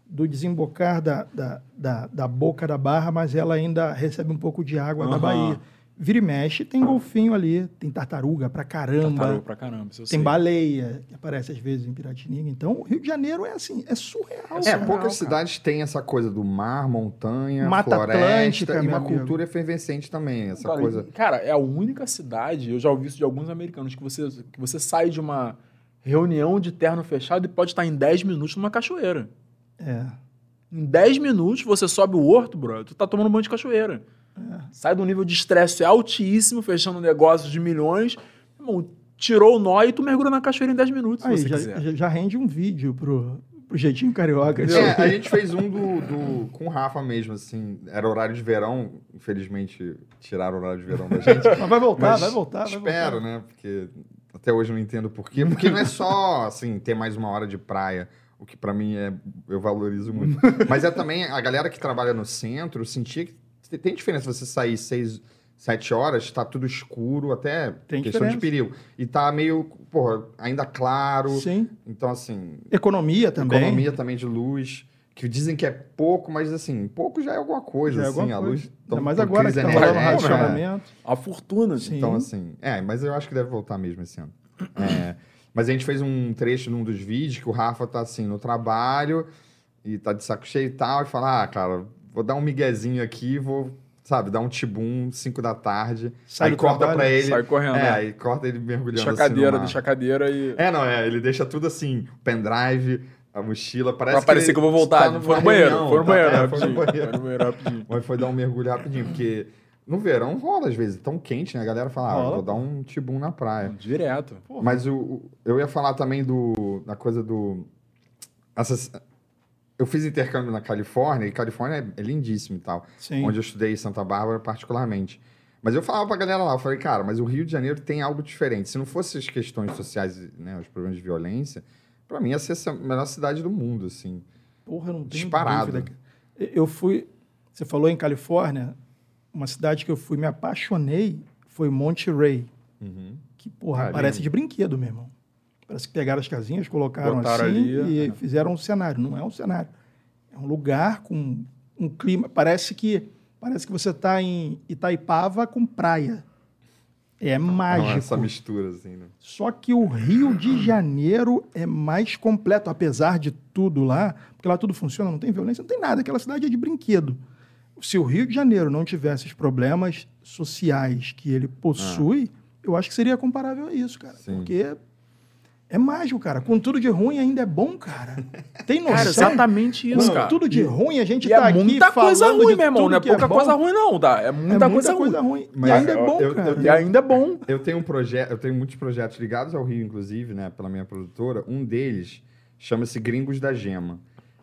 do desembocar da, da, da, da boca da barra, mas ela ainda recebe um pouco de água da Aham. Bahia. Vira e mexe, tem golfinho ali, tem tartaruga pra caramba. Tartaruga pra caramba. isso eu Tem sei. baleia, que aparece às vezes em Piratininga. Então, o Rio de Janeiro é assim, é surreal. É, cara. poucas cara. cidades têm essa coisa do mar, montanha, Mata floresta Atlântica, e uma amigo. cultura efervescente também, essa cara, coisa. cara, é a única cidade, eu já ouvi isso de alguns americanos, que você, que você sai de uma reunião de terno fechado e pode estar em 10 minutos numa cachoeira. É. Em 10 minutos você sobe o horto, bro, tu tá tomando banho de cachoeira. Sai de um nível de estresse altíssimo, fechando negócios de milhões. Irmão, tirou o nó e tu mergulha na cachoeira em 10 minutos, se Aí, você já, quiser. já- já rende um vídeo pro, pro jeitinho carioca. É, a gente fez um do, do- com o Rafa mesmo, assim. Era horário de verão. Infelizmente, tiraram o horário de verão da gente. Mas vai voltar, Mas vai voltar. vai Espero, voltar. né? Porque até hoje eu não entendo por quê. Porque não é só, assim, ter mais uma hora de praia. O que pra mim é. Eu valorizo muito. Mas é também a galera que trabalha no centro sentia que tem diferença você sair seis, sete horas, tá tudo escuro, até Tem questão de diferença. perigo. E tá meio, porra, ainda claro. Sim. Então, assim, Economia também. economia também de luz. Que dizem que é pouco, mas assim, pouco já é alguma coisa, Já é assim, alguma a coisa. luz. Ainda tão- mais com agora que tá rolando né? racionamento. A fortuna, Sim. Então, assim, é, mas eu acho que deve voltar mesmo esse ano. É, mas a gente fez um trecho num dos vídeos que o Rafa tá assim no trabalho e tá de saco cheio e tal, e fala: Ah, cara, vou dar um miguezinho aqui, vou, sabe, dar um tibum 5 da tarde. Sai aí corta trabalho, pra ele. sai correndo, É, né? aí corta ele mergulhando Deixa a assim cadeira, mar. deixa a cadeira e. É, não, é, ele deixa tudo assim, pendrive, a mochila, parece pra parecer que, eu vou voltar. tá foi no banheiro, reunião, foi no tá? banheiro, É, foi rapidinho. no banheiro. Foi no banheiro rapidinho. Mas foi dar um mergulho rapidinho, porque no verão rola às vezes, tão quente, né? A galera fala, ah, vou dar um tibum na praia. Direto. Porra. Mas o, o- eu ia falar também do, da coisa do. essas- eu fiz intercâmbio na Califórnia, e Califórnia é, é lindíssimo e tal. Sim. Onde eu estudei em Santa Bárbara, particularmente. Mas eu falava pra galera lá, eu falei, cara, mas o Rio de Janeiro tem algo diferente. Se não fosse as questões sociais, né, os problemas de violência, pra mim ia ser a melhor cidade do mundo, assim. Porra, eu não tenho Disparado. dúvida. Eu fui... Você falou em Califórnia, uma cidade que eu fui, me apaixonei, foi Monterey. Que, porra, Ah, parece lindo. de brinquedo, meu irmão. Parece que pegaram as casinhas, colocaram Botaram assim ali, e é. fizeram um cenário. Não é um cenário. É um lugar com um clima... Parece que, parece que você está em Itaipava com praia. É Então, mágico. essa mistura, assim, né? Só que o Rio de Janeiro é mais completo, apesar de tudo lá, porque lá tudo funciona, não tem violência, não tem nada, aquela cidade é de brinquedo. Se o Rio de Janeiro não tivesse os problemas sociais que ele possui, eu acho que seria comparável a isso, cara. Sim. Porque É mágico, cara. Com tudo de ruim ainda é bom, cara. Tem noção? Cara, exatamente isso, Com cara. tudo de ruim a gente E tá é aqui muita coisa ruim, meu irmão. Não é pouca bom. coisa ruim, não, tá? É muita, é muita coisa, ruim. ruim. Mas e ainda é eu- bom, eu- cara. eu E ainda é bom. Eu tenho um projeto, eu tenho muitos projetos ligados ao Rio, inclusive, né, pela minha produtora. Um deles chama-se Gringos da Gema.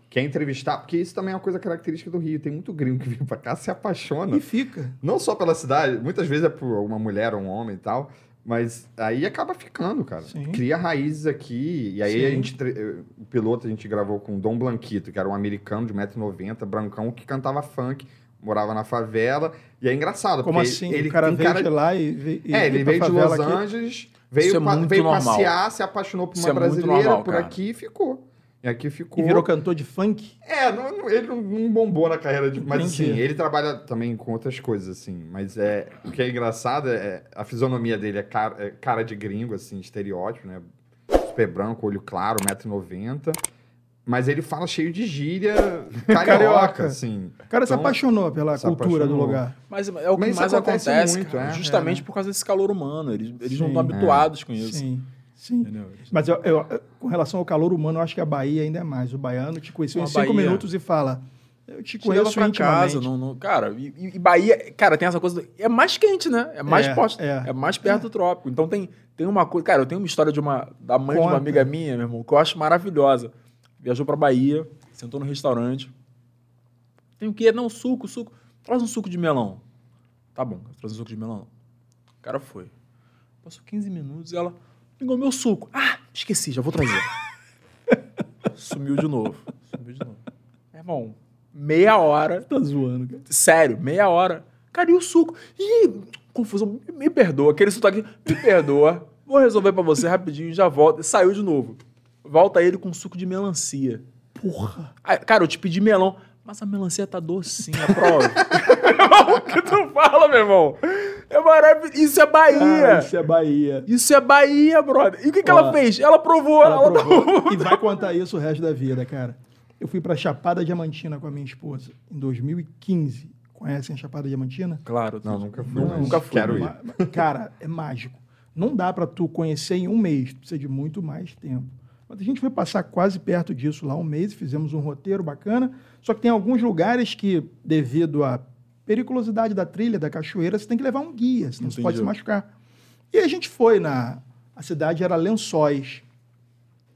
Que é entrevistar, porque isso também é uma coisa característica do Rio. Tem muito gringo que vem pra cá, se apaixona. E fica. Não só pela cidade, muitas vezes é por uma mulher ou um homem e tal, mas aí acaba ficando, cara. Sim. Cria raízes aqui. E aí Sim. a gente, eh, o piloto a gente gravou com o Dom Blanquito, que era um americano de 1,90m, brancão, que cantava funk, morava na favela. E é engraçado, Como porque assim? ele o cara veio cara de lá e veio. e é, ele veio de Los aqui. Angeles, veio, Isso é pa- veio normal. passear, se apaixonou por Isso uma é muito brasileira normal, por cara. aqui e ficou. E aqui ficou. E virou cantor de funk. É, não- não- ele não, não bombou na carreira de. Mas Entendi. assim, ele trabalha também com outras coisas, assim. Mas é, o que é engraçado é a fisionomia dele é cara, é cara de gringo, assim, estereótipo, né? Super branco, olho claro, 1,90m. Mas ele fala cheio de gíria carioca, Carioca. assim. O cara se Então, apaixonou pela se cultura do apaixonou. lugar. Mas é o que Mas mais acontece acontece, muito, cara, é. justamente É, né? por causa desse calor humano. Eles, eles não Sim. estão habituados com isso. Sim, sim. Mas eu, eu- com relação ao calor humano, eu acho que a Bahia ainda é mais. O baiano te conheceu em cinco Bahia- minutos e fala: Eu te conheço pra intimamente. casa, não, não- cara, e, e- Bahia, cara, tem essa coisa, do- é mais quente, né? É mais É, forte, é. é, mais perto do trópico. Então tem, tem uma coisa, cara, eu tenho uma história de uma, da mãe de Conta. uma amiga minha, meu irmão, que eu acho maravilhosa. Viajou pra Bahia, sentou no restaurante, tem o quê? Não, suco, suco, traz um suco de melão. Tá bom, traz um suco de melão. O cara foi. Passou 15 minutos e ela, pingou meu suco. Ah, esqueci, já vou trazer. Sumiu de novo, sumiu de novo. Meu irmão, meia hora, Tá zoando, cara. Sério, meia hora. Cara, e o suco? Ih, confusão. Me, me perdoa. Aquele sotaque, me perdoa. Vou resolver pra você rapidinho, já volto. Saiu de novo. Volta ele com suco de melancia. Porra. Aí, cara, eu te pedi melão. Mas a melancia tá docinha, prova. o que tu fala, meu irmão? É maravilhoso. Isso é Bahia. Cara, isso é Bahia. Isso é Bahia, brother. E o que, que Ó, ela fez? Ela provou. Ela Ela, tá- provou. e vai contar isso o resto da vida, cara. Eu fui pra Chapada Diamantina com a minha esposa em 2015. Conhecem a Chapada Diamantina? Claro. Não, nunca fui. Nunca, mas nunca fui. Quero ir. Cara, é mágico. Não dá pra tu conhecer em um mês, tu precisa de muito mais tempo. Mas a gente foi passar quase perto disso lá um mês, fizemos um roteiro bacana. Só que tem alguns lugares que, devido à periculosidade da trilha, da cachoeira, você tem que levar um guia, senão você pode se Entendi. machucar. E a gente foi na. A cidade era Lençóis.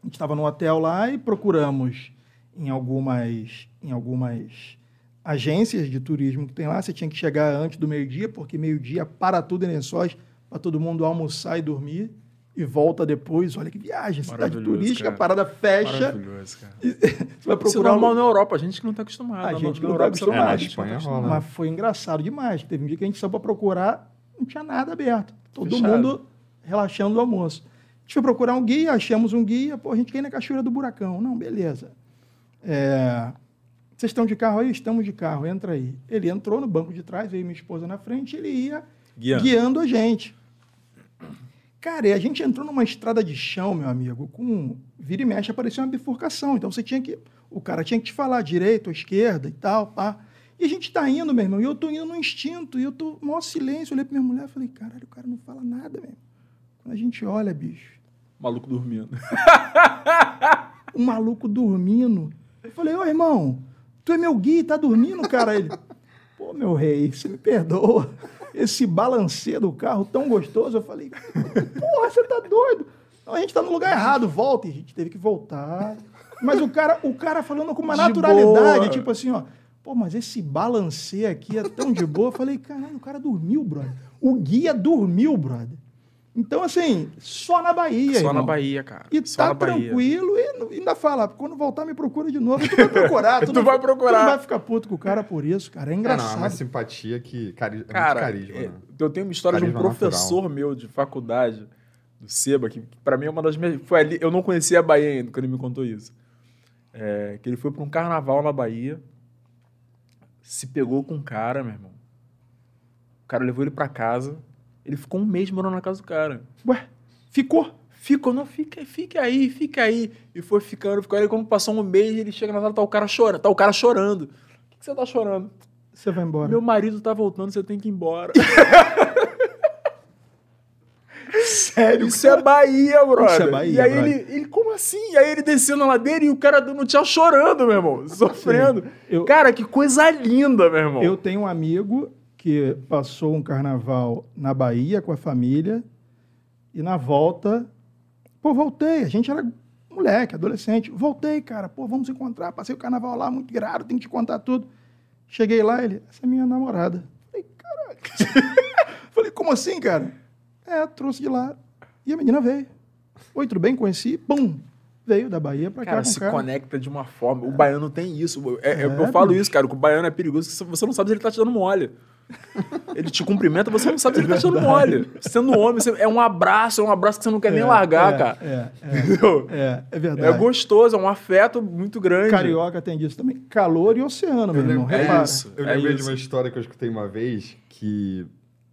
A gente estava no hotel lá e procuramos em algumas, em algumas agências de turismo que tem lá. Você tinha que chegar antes do meio-dia, porque meio-dia para tudo em Lençóis, para todo mundo almoçar e dormir. E volta depois. Olha que viagem, cidade turística, cara. a parada fecha. Maravilhoso, cara. Você vai Isso é procurar um normal na Europa. A gente que não tá acostumado. A Na- gente na não tá isso é acostumado. É, a gente na Espanha rola. acostumado. Mas foi engraçado demais. Teve um dia que a gente saiu para procurar, não tinha nada aberto. Todo Fechado. mundo relaxando do almoço. A gente foi procurar um guia, achamos um guia, pô, a gente quer ir na Cachoeira do Buracão. Não, beleza. É, Vocês estão de carro aí? Estamos de carro, entra aí. Ele entrou no banco de trás, veio minha esposa na frente, ele ia Guiando. guiando a gente. Cara, e a gente entrou numa estrada de chão, meu amigo, com vira e mexe aparecia uma bifurcação. Então você tinha que. O cara tinha que te falar direita ou esquerda e tal, pá. E a gente tá indo, meu irmão, e eu tô indo no instinto, e eu tô maior silêncio. Eu olhei pra minha mulher e falei, caralho, o cara não fala nada, meu. Quando a gente olha, bicho, Maluco dormindo. um maluco dormindo. Eu falei, ô irmão, tu é meu guia, tá dormindo, cara? Ele, pô, meu rei, você me perdoa. Esse balanceio do carro tão gostoso. Eu falei, porra, você tá doido? Não, a gente tá no lugar errado, volta. E a gente teve que voltar. Mas o cara, o cara falando com uma De naturalidade, boa. tipo assim, ó. Pô, mas esse balanceio aqui é tão de boa. Eu falei, caralho, o cara dormiu, brother. O guia dormiu, brother. Então, assim, só na Bahia, Só na irmão. Bahia, cara. E Só tá na Bahia. tranquilo e ainda fala, quando voltar me procura de novo. Tu vai procurar. Tu não- vai procurar. Tu não vai ficar puto com o cara por isso, cara. É É, não, engraçado. é uma simpatia que. Cari... é Cara, muito carisma, é, né? eu tenho uma história de um Carisma professor meu de faculdade, do Seba, que pra mim é uma das minhas. Foi ali, eu não conhecia a Bahia ainda quando ele me contou isso. É, que ele foi pra um carnaval na Bahia, se pegou com um cara, meu irmão. O cara levou ele pra casa, ele ficou um mês morando na casa do cara. Ué, ficou. Ficou, não, fica, fica aí, fica aí. E foi ficando, ficou aí. Quando passou um mês, ele chega na sala, tá o cara chorando. Tá o cara chorando. Por que você tá chorando? Você vai embora. Meu marido tá voltando, você tem que ir embora. Sério? Isso é Bahia, brother. Isso é Bahia, e aí brother. ele, ele, como assim? E aí ele descendo na ladeira e o cara dando tchau chorando, meu irmão. Sofrendo. Eu- Cara, que coisa linda, meu irmão. Eu tenho um amigo que passou um carnaval na Bahia com a família e na volta, pô, voltei. A gente era moleque, adolescente. Voltei, cara. Pô, vamos encontrar. Passei o carnaval lá, muito irado, tenho que te contar tudo. Cheguei lá, ele, essa é minha namorada. Falei, caralho. Falei, como assim, cara? É, trouxe de lá. E a menina veio. Oi, tudo bem? Conheci. Pum! Veio da Bahia pra cá Cara, se cara. conecta de uma forma. O baiano tem isso. É, é, É, eu falo bicho. isso, cara. Que o baiano é perigoso. Você não sabe se ele tá te dando mole. Ele te cumprimenta, você não sabe se ele tá te dando mole. Sendo homem, você- é um abraço, é um abraço que você não quer nem É, largar, é, cara. É, é, Entendeu? é, é verdade. É gostoso, é um afeto muito grande. Carioca tem disso também. Calor e oceano, meu Eu irmão. lembro- É Repara. isso. Eu é lembrei de isso. uma história que eu escutei uma vez que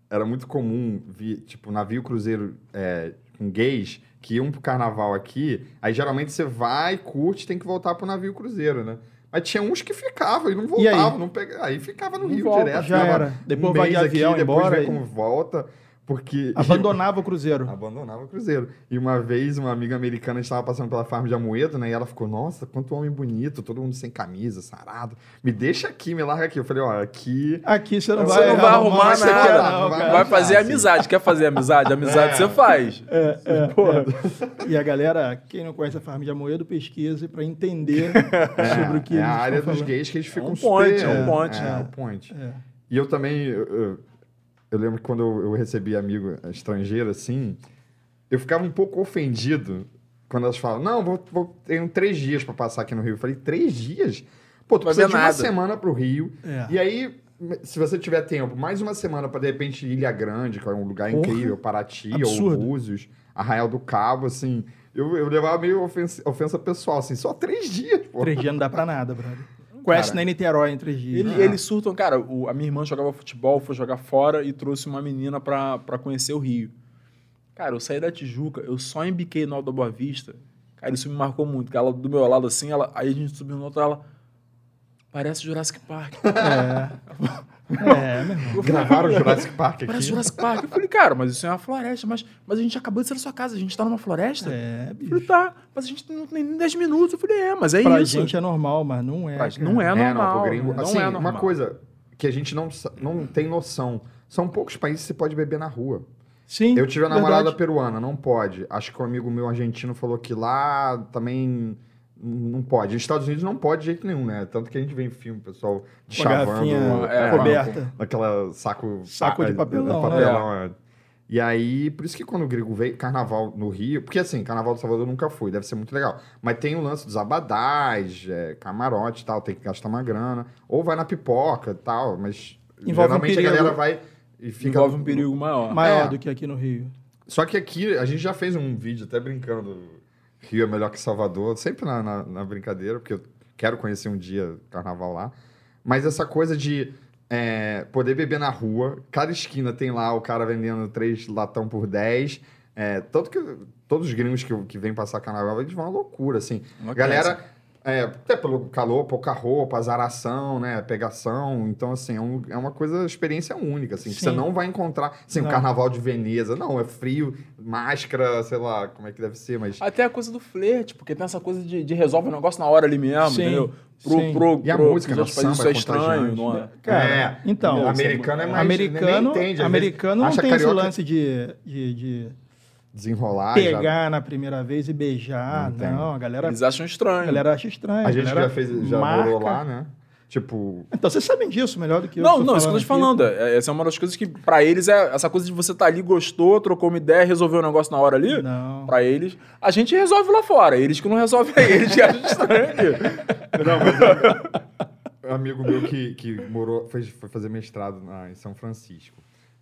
era muito comum, vi, tipo, navio cruzeiro é, com gays que iam pro carnaval aqui, aí geralmente você vai, curte, tem que voltar pro navio cruzeiro, né? Mas tinha uns que ficavam e não E aí? voltavam, não pega... aí ficava no Não Rio volta, direto. já era. Depois um vai de avião aqui, depois embora vê e- como volta, porque... Abandonava o cruzeiro. Abandonava o Cruzeiro. E uma vez, uma amiga americana estava passando pela farm de Amoedo, né? E ela ficou, nossa, quanto homem bonito, todo mundo sem camisa, sarado. Me deixa aqui, me larga aqui. Eu falei, ó, aqui... Aqui você não Você vai, não vai arrumar isso aqui, nada. não, não cara. vai- Vai fazer assim. amizade. Quer fazer amizade? Amizade É. você faz. É, é, Porra. é. E a galera, quem não conhece a Farm de Amoedo, pesquise para entender sobre o que é eles a área dos falando. gays que eles ficam um super... point, é um point, É, né? um point. É. E eu também... Eu, eu- eu lembro que quando eu, eu recebi amigo estrangeiro, assim, eu ficava um pouco ofendido quando elas falam, não, vou, vou tenho três dias para passar aqui no Rio. Eu falei, três dias? Pô, tu Vai precisa ver de uma semana pro Rio. É. E aí, se você tiver tempo, mais uma semana para de repente Ilha Grande, que é um lugar Porra, incrível, Paraty absurdo. ou Búzios, Arraial do Cabo, assim, eu, eu levava meio ofensa, ofensa pessoal, assim, só três dias, pô. Três dias não dá pra nada, brother. Cara. nem Niterói em três dias. Ele, Eles surtam, cara, o- a minha irmã jogava futebol, foi jogar fora e trouxe uma menina pra, pra conhecer o Rio. Cara, eu saí da Tijuca, eu só embiquei no Alto da Boa Vista. Cara, isso me marcou muito. Ela do meu lado assim, ela, aí a gente subiu no outro, ela. Parece Jurassic Park. É. é, meu irmão. Gravaram o Jurassic Park Parece aqui. Jurassic Park. Eu falei, cara, mas isso é uma floresta. Mas, mas a gente acabou de sair da sua casa, a gente tá numa floresta? É, Eu bicho. falei, tá, mas a gente não tem nem 10 minutos. Eu falei, é, mas é Pra isso. gente é normal, mas não é. Pra- não é É, não, normal. pro gringo. não Assim, é normal. uma coisa que a gente não, não tem noção. São poucos países que você pode beber na rua. Sim. Eu tive uma namorada peruana, não pode. Acho que um amigo meu argentino falou que lá também não pode. Nos Estados Unidos não pode de jeito nenhum, né? Tanto que a gente vê em filme, pessoal a garrafinha é, coberta. Aquela saco... Saco de ah, papelão, papelão, é. E aí, por isso que quando o gringo veio, carnaval no Rio, porque assim, carnaval do Salvador nunca fui, deve ser muito legal. Mas tem o lance dos abadás, é, camarote e tal, tem que gastar uma grana. Ou vai na pipoca e tal, mas Envolve um geralmente a perigo. galera vai e fica. Envolve um perigo maior. Maior É. do que aqui no Rio. Só que aqui a gente já fez um vídeo até brincando. Rio é melhor que Salvador, sempre na, na, na brincadeira, porque eu quero conhecer um dia carnaval lá. Mas essa coisa de é, poder beber na rua, cada esquina tem lá o cara vendendo três latão por 10. É, tanto que todos os gringos que, que vêm passar carnaval, eles vão à loucura, assim. Uma Galera, é, até pelo calor, pouca roupa, azaração, né? Pegação. Então, assim, é, um- é uma coisa, experiência única, assim. que você não vai encontrar, assim, o Não. carnaval de Veneza. Não, é frio, máscara, sei lá, como é que deve ser, mas... Até a coisa do flerte, porque tem essa coisa de, de resolve o negócio na hora ali mesmo, Sim, entendeu? Pro, sim. pro, E a pro- música, países samba, isso é é estranho, não é? Cara, é, então, o americano é mais... americano, nem entende, americano não tem esse lance de, de, de Desenrolar, já- pegar na primeira vez e beijar. Não. Não, a galera, Eles acham a estranho. galera acha estranho. A gente galera já fez, já marca. morou lá, né? Tipo, Então, vocês sabem disso melhor do que eu. Não, não, isso que eu tô te falando. é- Essa é uma das coisas que, pra eles, é essa coisa de você tá ali, gostou, trocou uma ideia, resolveu o negócio na hora ali. Não. Pra eles, a gente resolve lá fora. Eles que não resolvem aí, eles que acham estranho aqui. Não, mas um amigo meu que, que morou, foi, foi fazer mestrado na, em São Francisco.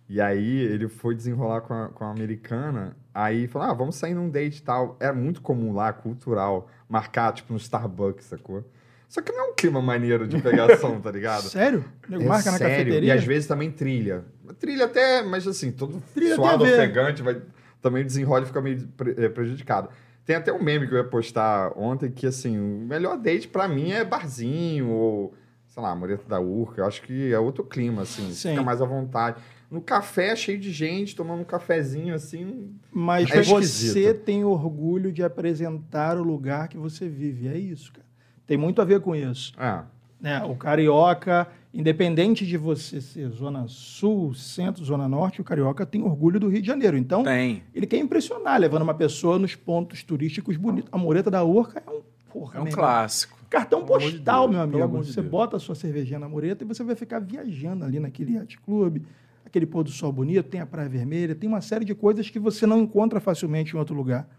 E aí ele foi desenrolar com a, com a americana, aí falou, ah, vamos sair num date e tal. Era muito comum lá, cultural, marcar, tipo, no Starbucks, sacou? Só que não é um clima maneiro de pegação, tá ligado? Sério? Nego É marca na sério, cafeteria? E às vezes também trilha. Trilha até, mas assim, todo Trilha suado, ofegante, vai, também desenrola e fica meio eh, prejudicado. Tem até um meme que eu ia postar ontem que, assim, o melhor date pra mim é barzinho ou, sei lá, Moreto da Urca. Eu acho que é outro clima, assim. Sim. Fica mais à vontade. no café cheio de gente, tomando um cafezinho assim. Mas É você tem orgulho de apresentar o lugar que você vive. É isso, cara. Tem muito a ver com isso. É. né? O carioca, independente de você ser zona sul, centro, zona norte, o carioca tem orgulho do Rio de Janeiro. Então, Tem. ele quer impressionar, levando uma pessoa nos pontos turísticos bonitos. A Moreta da Urca é um, porra, É um clássico. Cartão postal, meu amigo. amor Você Deus. bota a sua cervejinha na Moreta e você vai ficar viajando ali naquele yacht club, aquele pôr do sol bonito, tem a Praia Vermelha, tem uma série de coisas que você não encontra facilmente em outro lugar.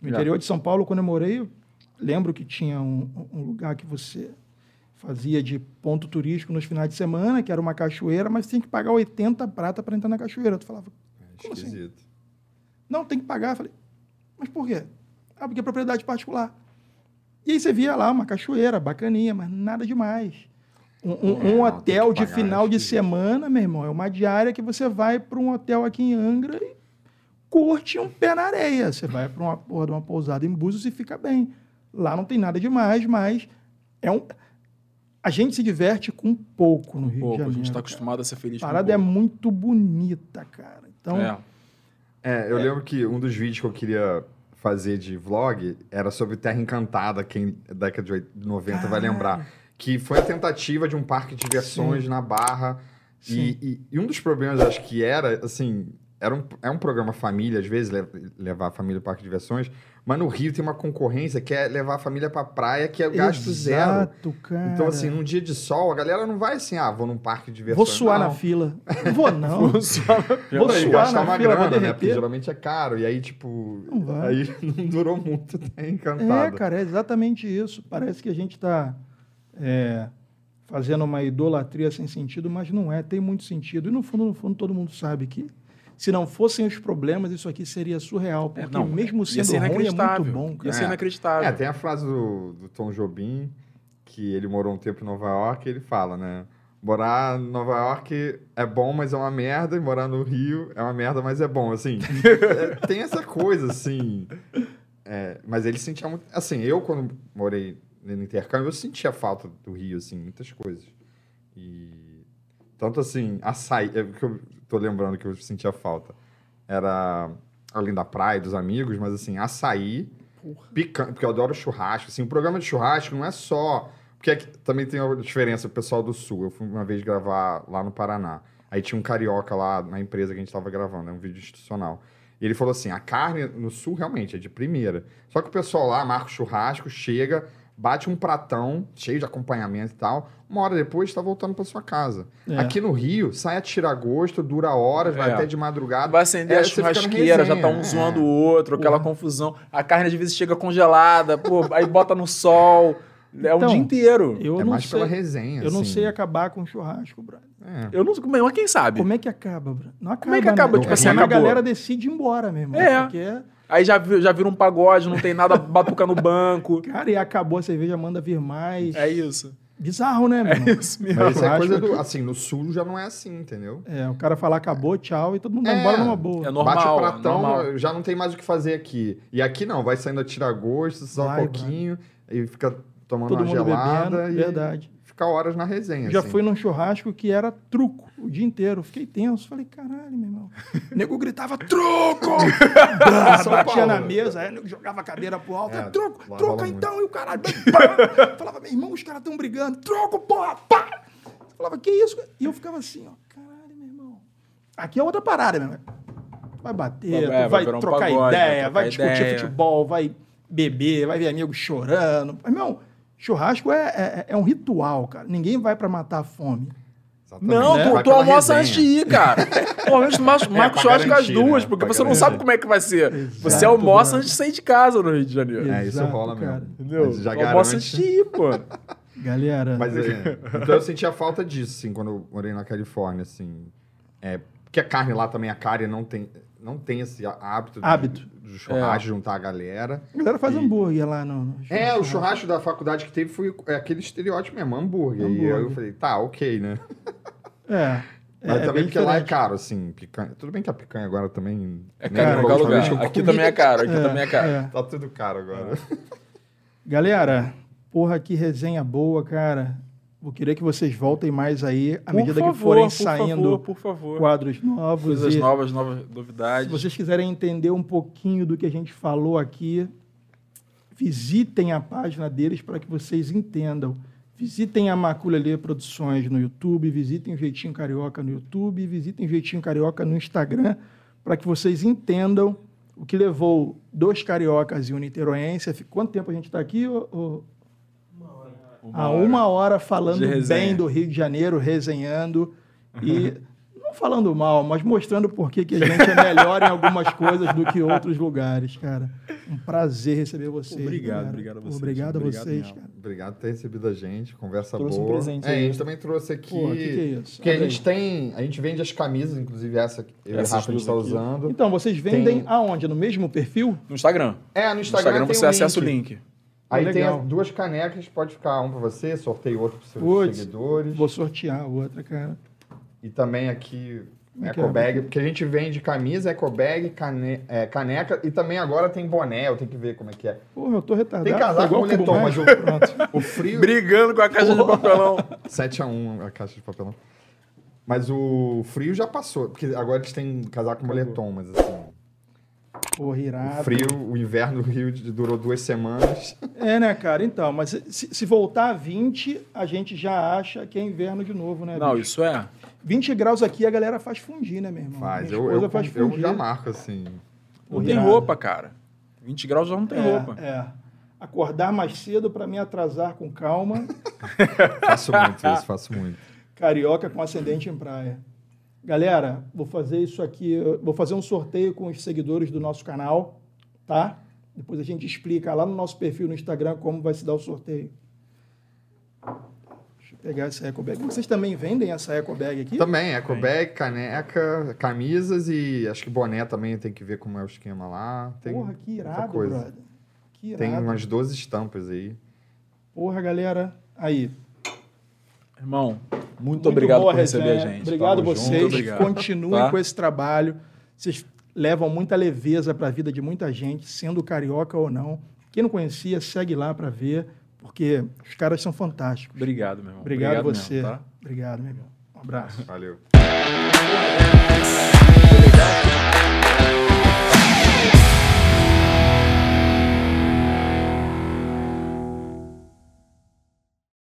No É. interior de São Paulo, quando eu morei, eu lembro que tinha um, um lugar que você fazia de ponto turístico nos finais de semana, que era uma cachoeira, mas tinha que pagar 80 prata para entrar na cachoeira. Tu falava, É Como assim? esquisito. não, tem que pagar. Eu falei, mas por quê? Ah, porque é propriedade particular. E aí você via lá uma cachoeira bacaninha, mas nada demais. Um, um- É, um hotel de final de semana, meu irmão, é uma diária que você vai para um hotel aqui em Angra e curte um pé na areia. Você vai para uma porra de uma pousada em Búzios e fica bem. Lá não tem nada demais, mas é um... A gente se diverte com pouco no Rio Pouco, de a Janeiro. gente tá cara. acostumado a ser feliz A com parada é muito bonita, cara. Então, É. É, eu lembro que um dos vídeos que eu queria fazer de vlog era sobre Terra Encantada, quem da década de 80, 90 vai lembrar. Que foi a tentativa de um parque de diversões na Barra. E, Sim. e- e um dos problemas, acho que era, assim, era um, é um programa família, às vezes, le- levar a família para parque de diversões, mas no Rio tem uma concorrência que é levar a família pra praia, que é gasto zero. Exato, cara. Então, assim, num dia de sol, a galera não vai assim, ah, vou num parque de diversões. Vou suar não. na fila. Não vou, não. Vou suar na Vou Aí, suar gastar na uma fila, grana, né? Porque geralmente é caro. E aí, tipo. Não vai. Aí não durou muito, tá É, encantado. cara, é exatamente isso. Parece que a gente está fazendo uma idolatria sem sentido, mas não é, tem muito sentido. E no fundo, no fundo, todo mundo sabe que se não fossem os problemas, isso aqui seria surreal. Porque É, não, mesmo Ia sendo ser ruim, é muito bom, Ia cara. ser É. inacreditável. É, tem a frase do, do Tom Jobim, que ele morou um tempo em Nova York, e ele fala, né? Morar em Nova York é bom, mas é uma merda, e morar no Rio é uma merda, mas é bom. Assim, é, tem essa coisa, assim. É, mas ele sentia muito. Assim, eu, quando morei no intercâmbio, eu sentia falta do Rio, assim, muitas coisas. E. Tanto assim, açaí. É que eu tô lembrando que eu sentia falta. Era. Além da praia, dos amigos, mas assim, açaí. Picante, porque eu adoro churrasco. Assim, o programa de churrasco não é só. Porque aqui também tem a diferença, o pessoal do Sul. Eu fui uma vez gravar lá no Paraná. Aí tinha um carioca lá na empresa que a gente estava gravando, é um vídeo institucional. E ele falou assim: a carne no Sul realmente é de primeira. Só que o pessoal lá marca o churrasco, chega, bate um pratão cheio de acompanhamento e tal. Uma hora depois está voltando para sua casa. É. Aqui no Rio, sai a tira gosto, dura horas, vai É. até de madrugada. Vai acender É, a churrasqueira, já tá um zoando é. o outro, aquela confusão. A carne às vezes chega congelada, pô, aí bota no sol. É o Então, dia inteiro. Eu é não mais sei, pela resenha. Eu não assim. sei acabar com churrasco, brother. É. Eu não sei, mas quem sabe? Como é que acaba, brother? Não acaba. Como é que acaba? Né? Tipo É assim, a galera decide ir embora, meu irmão. É. Porque, Aí já, já vira um pagode, não tem nada, batuca no banco. cara, e acabou a cerveja, manda vir mais. É isso. Bizarro, né, meu É irmão? isso mesmo. Mas isso é coisa do. Assim, no sul já não é assim, entendeu? É, o cara falar acabou, tchau, e todo mundo vai É. embora numa boa. É normal. Bate o é pratão, normal. já não tem mais o que fazer aqui. E aqui não, vai saindo a tira gosto, só um Vai, pouquinho, e fica tomando Todo uma mundo gelada bebendo, e verdade. fica horas na resenha. Já assim. fui num churrasco que era truco o dia inteiro. Fiquei tenso. Falei, caralho, meu irmão. O nego gritava, truco! São batia na mesa, aí o nego jogava a cadeira pro alto. É, truco, lá truco rola então, e o caralho. pá. Falava, meu irmão, os caras estão brigando. Truco, porra, pá! Falava, que isso? E eu ficava assim, ó, caralho, meu irmão. Aqui é outra parada, meu irmão. Vai bater, É, vai vai, um trocar pagode, vai ideia, trocar vai discutir ideia. futebol, vai beber, vai ver amigo chorando. Meu irmão, churrasco é, é, é um ritual, cara. Ninguém vai pra matar a fome. Exatamente. Não, né? tu, tu almoça resenha. antes de ir, cara. Normalmente tu marca marca o churrasco garantir, duas, né? porque Pra você não garantir. sabe como é que vai ser. Você Exato, almoça brother. antes de sair de casa no Rio de Janeiro. É, isso Exato, rola cara. mesmo. Entendeu? Já Tu almoça garante. antes de ir, pô. Galera, Mas é, então eu sentia falta disso, assim, quando eu morei na Califórnia, assim. É, porque a carne lá também, a carne não tem, não tem esse hábito, de- Hábito. do churrasco, juntar a galera. a galera faz E- hambúrguer lá no... no É, o churrasco da faculdade que teve foi é, aquele estereótipo mesmo, hambúrguer. E aí eu Hambúrguer. falei, tá, ok, né? É. Mas é, também bem porque lá é diferente. caro, assim, picanha. Tudo bem que a picanha agora também. É né, caro em qualquer lugar. eu Aqui comi, também é caro, aqui É, também é caro. é. Tá tudo caro agora. Galera, porra, que resenha boa, cara. Vou querer que vocês voltem mais aí à Por medida favor, que forem por saindo favor, por favor. quadros novos. Coisas e novas, novas Se novidades. vocês quiserem entender um pouquinho do que a gente falou aqui, visitem a página deles para que vocês entendam. Visitem a Maculelê Produções no YouTube, visitem o Jeitinho Carioca no YouTube, visitem o Jeitinho Carioca no Instagram, para que vocês entendam o que levou dois cariocas e um niteroense. Quanto tempo a gente está aqui? ô- ô? Há uma hora falando bem do Rio de Janeiro, resenhando e não falando mal, mas mostrando por que que a gente é melhor em algumas coisas do que outros lugares, cara. Um prazer receber vocês. Obrigado, galera. obrigado a vocês. Obrigado a Obrigado vocês, mesmo. cara. Obrigado por ter recebido a gente, conversa Trouxe um boa. presente é, aí. a gente também trouxe aqui. Pô, que, que é isso? Que a gente tem. A gente vende as camisas, inclusive essa que eu e o Essas Rafa a gente está usando. Então, vocês vendem Tem- aonde? No mesmo perfil? No Instagram. É, no No Instagram, Instagram tem você um acessa o link. Aí tem as duas canecas, pode ficar um para você, sorteio outro para seus Puts, seguidores. Vou sortear outra, cara. E também aqui Como é é? ecobag, porque a gente vende camisa, ecobag, cane, é, caneca e também agora tem boné, eu tenho que ver como é que é. Porra, eu tô retardado. Tem tô casaco com moletom, Cubo mas o- Pronto. O frio Brigando com a caixa de papelão. 7 a 1 a caixa de papelão. Mas o frio já passou, porque agora eles têm casaco com moletom, mas assim, Porra, irado. o frio, o inverno do Rio de- durou duas semanas. É, né, cara? Então, mas se, se voltar a 20, a gente já acha que é inverno de novo, né? Não, bicho? isso é. 20 graus aqui a galera faz fundir, né, meu irmão? Faz, Minha eu, eu, faz eu já marco assim. Não tem roupa, cara. 20 graus já não tem é, roupa. É. Acordar mais cedo para me atrasar com calma. Faço muito isso, faço muito. Carioca com ascendente em praia. Galera, vou fazer isso aqui, vou fazer um sorteio com os seguidores do nosso canal, tá? Depois a gente explica lá no nosso perfil no Instagram como vai se dar o sorteio. Deixa eu pegar essa eco bag. Vocês também vendem essa eco bag aqui? Também, ecobag, caneca, camisas e acho que boné também tem que ver como é o esquema lá. Tem Porra, que irado, coisa. brother. Que irado. Tem umas 12 estampas aí. Porra, galera. Aí. Irmão, muito, obrigado boa por receber a resenha. gente. Obrigado Tamo vocês. obrigado. Continuem Tá? com esse trabalho. Vocês levam muita leveza para a vida de muita gente, sendo carioca ou não. Quem não conhecia, segue lá para ver, porque os caras são fantásticos. Obrigado, meu irmão. Obrigado, mesmo, você. tá? Obrigado, meu irmão. Um abraço. Valeu.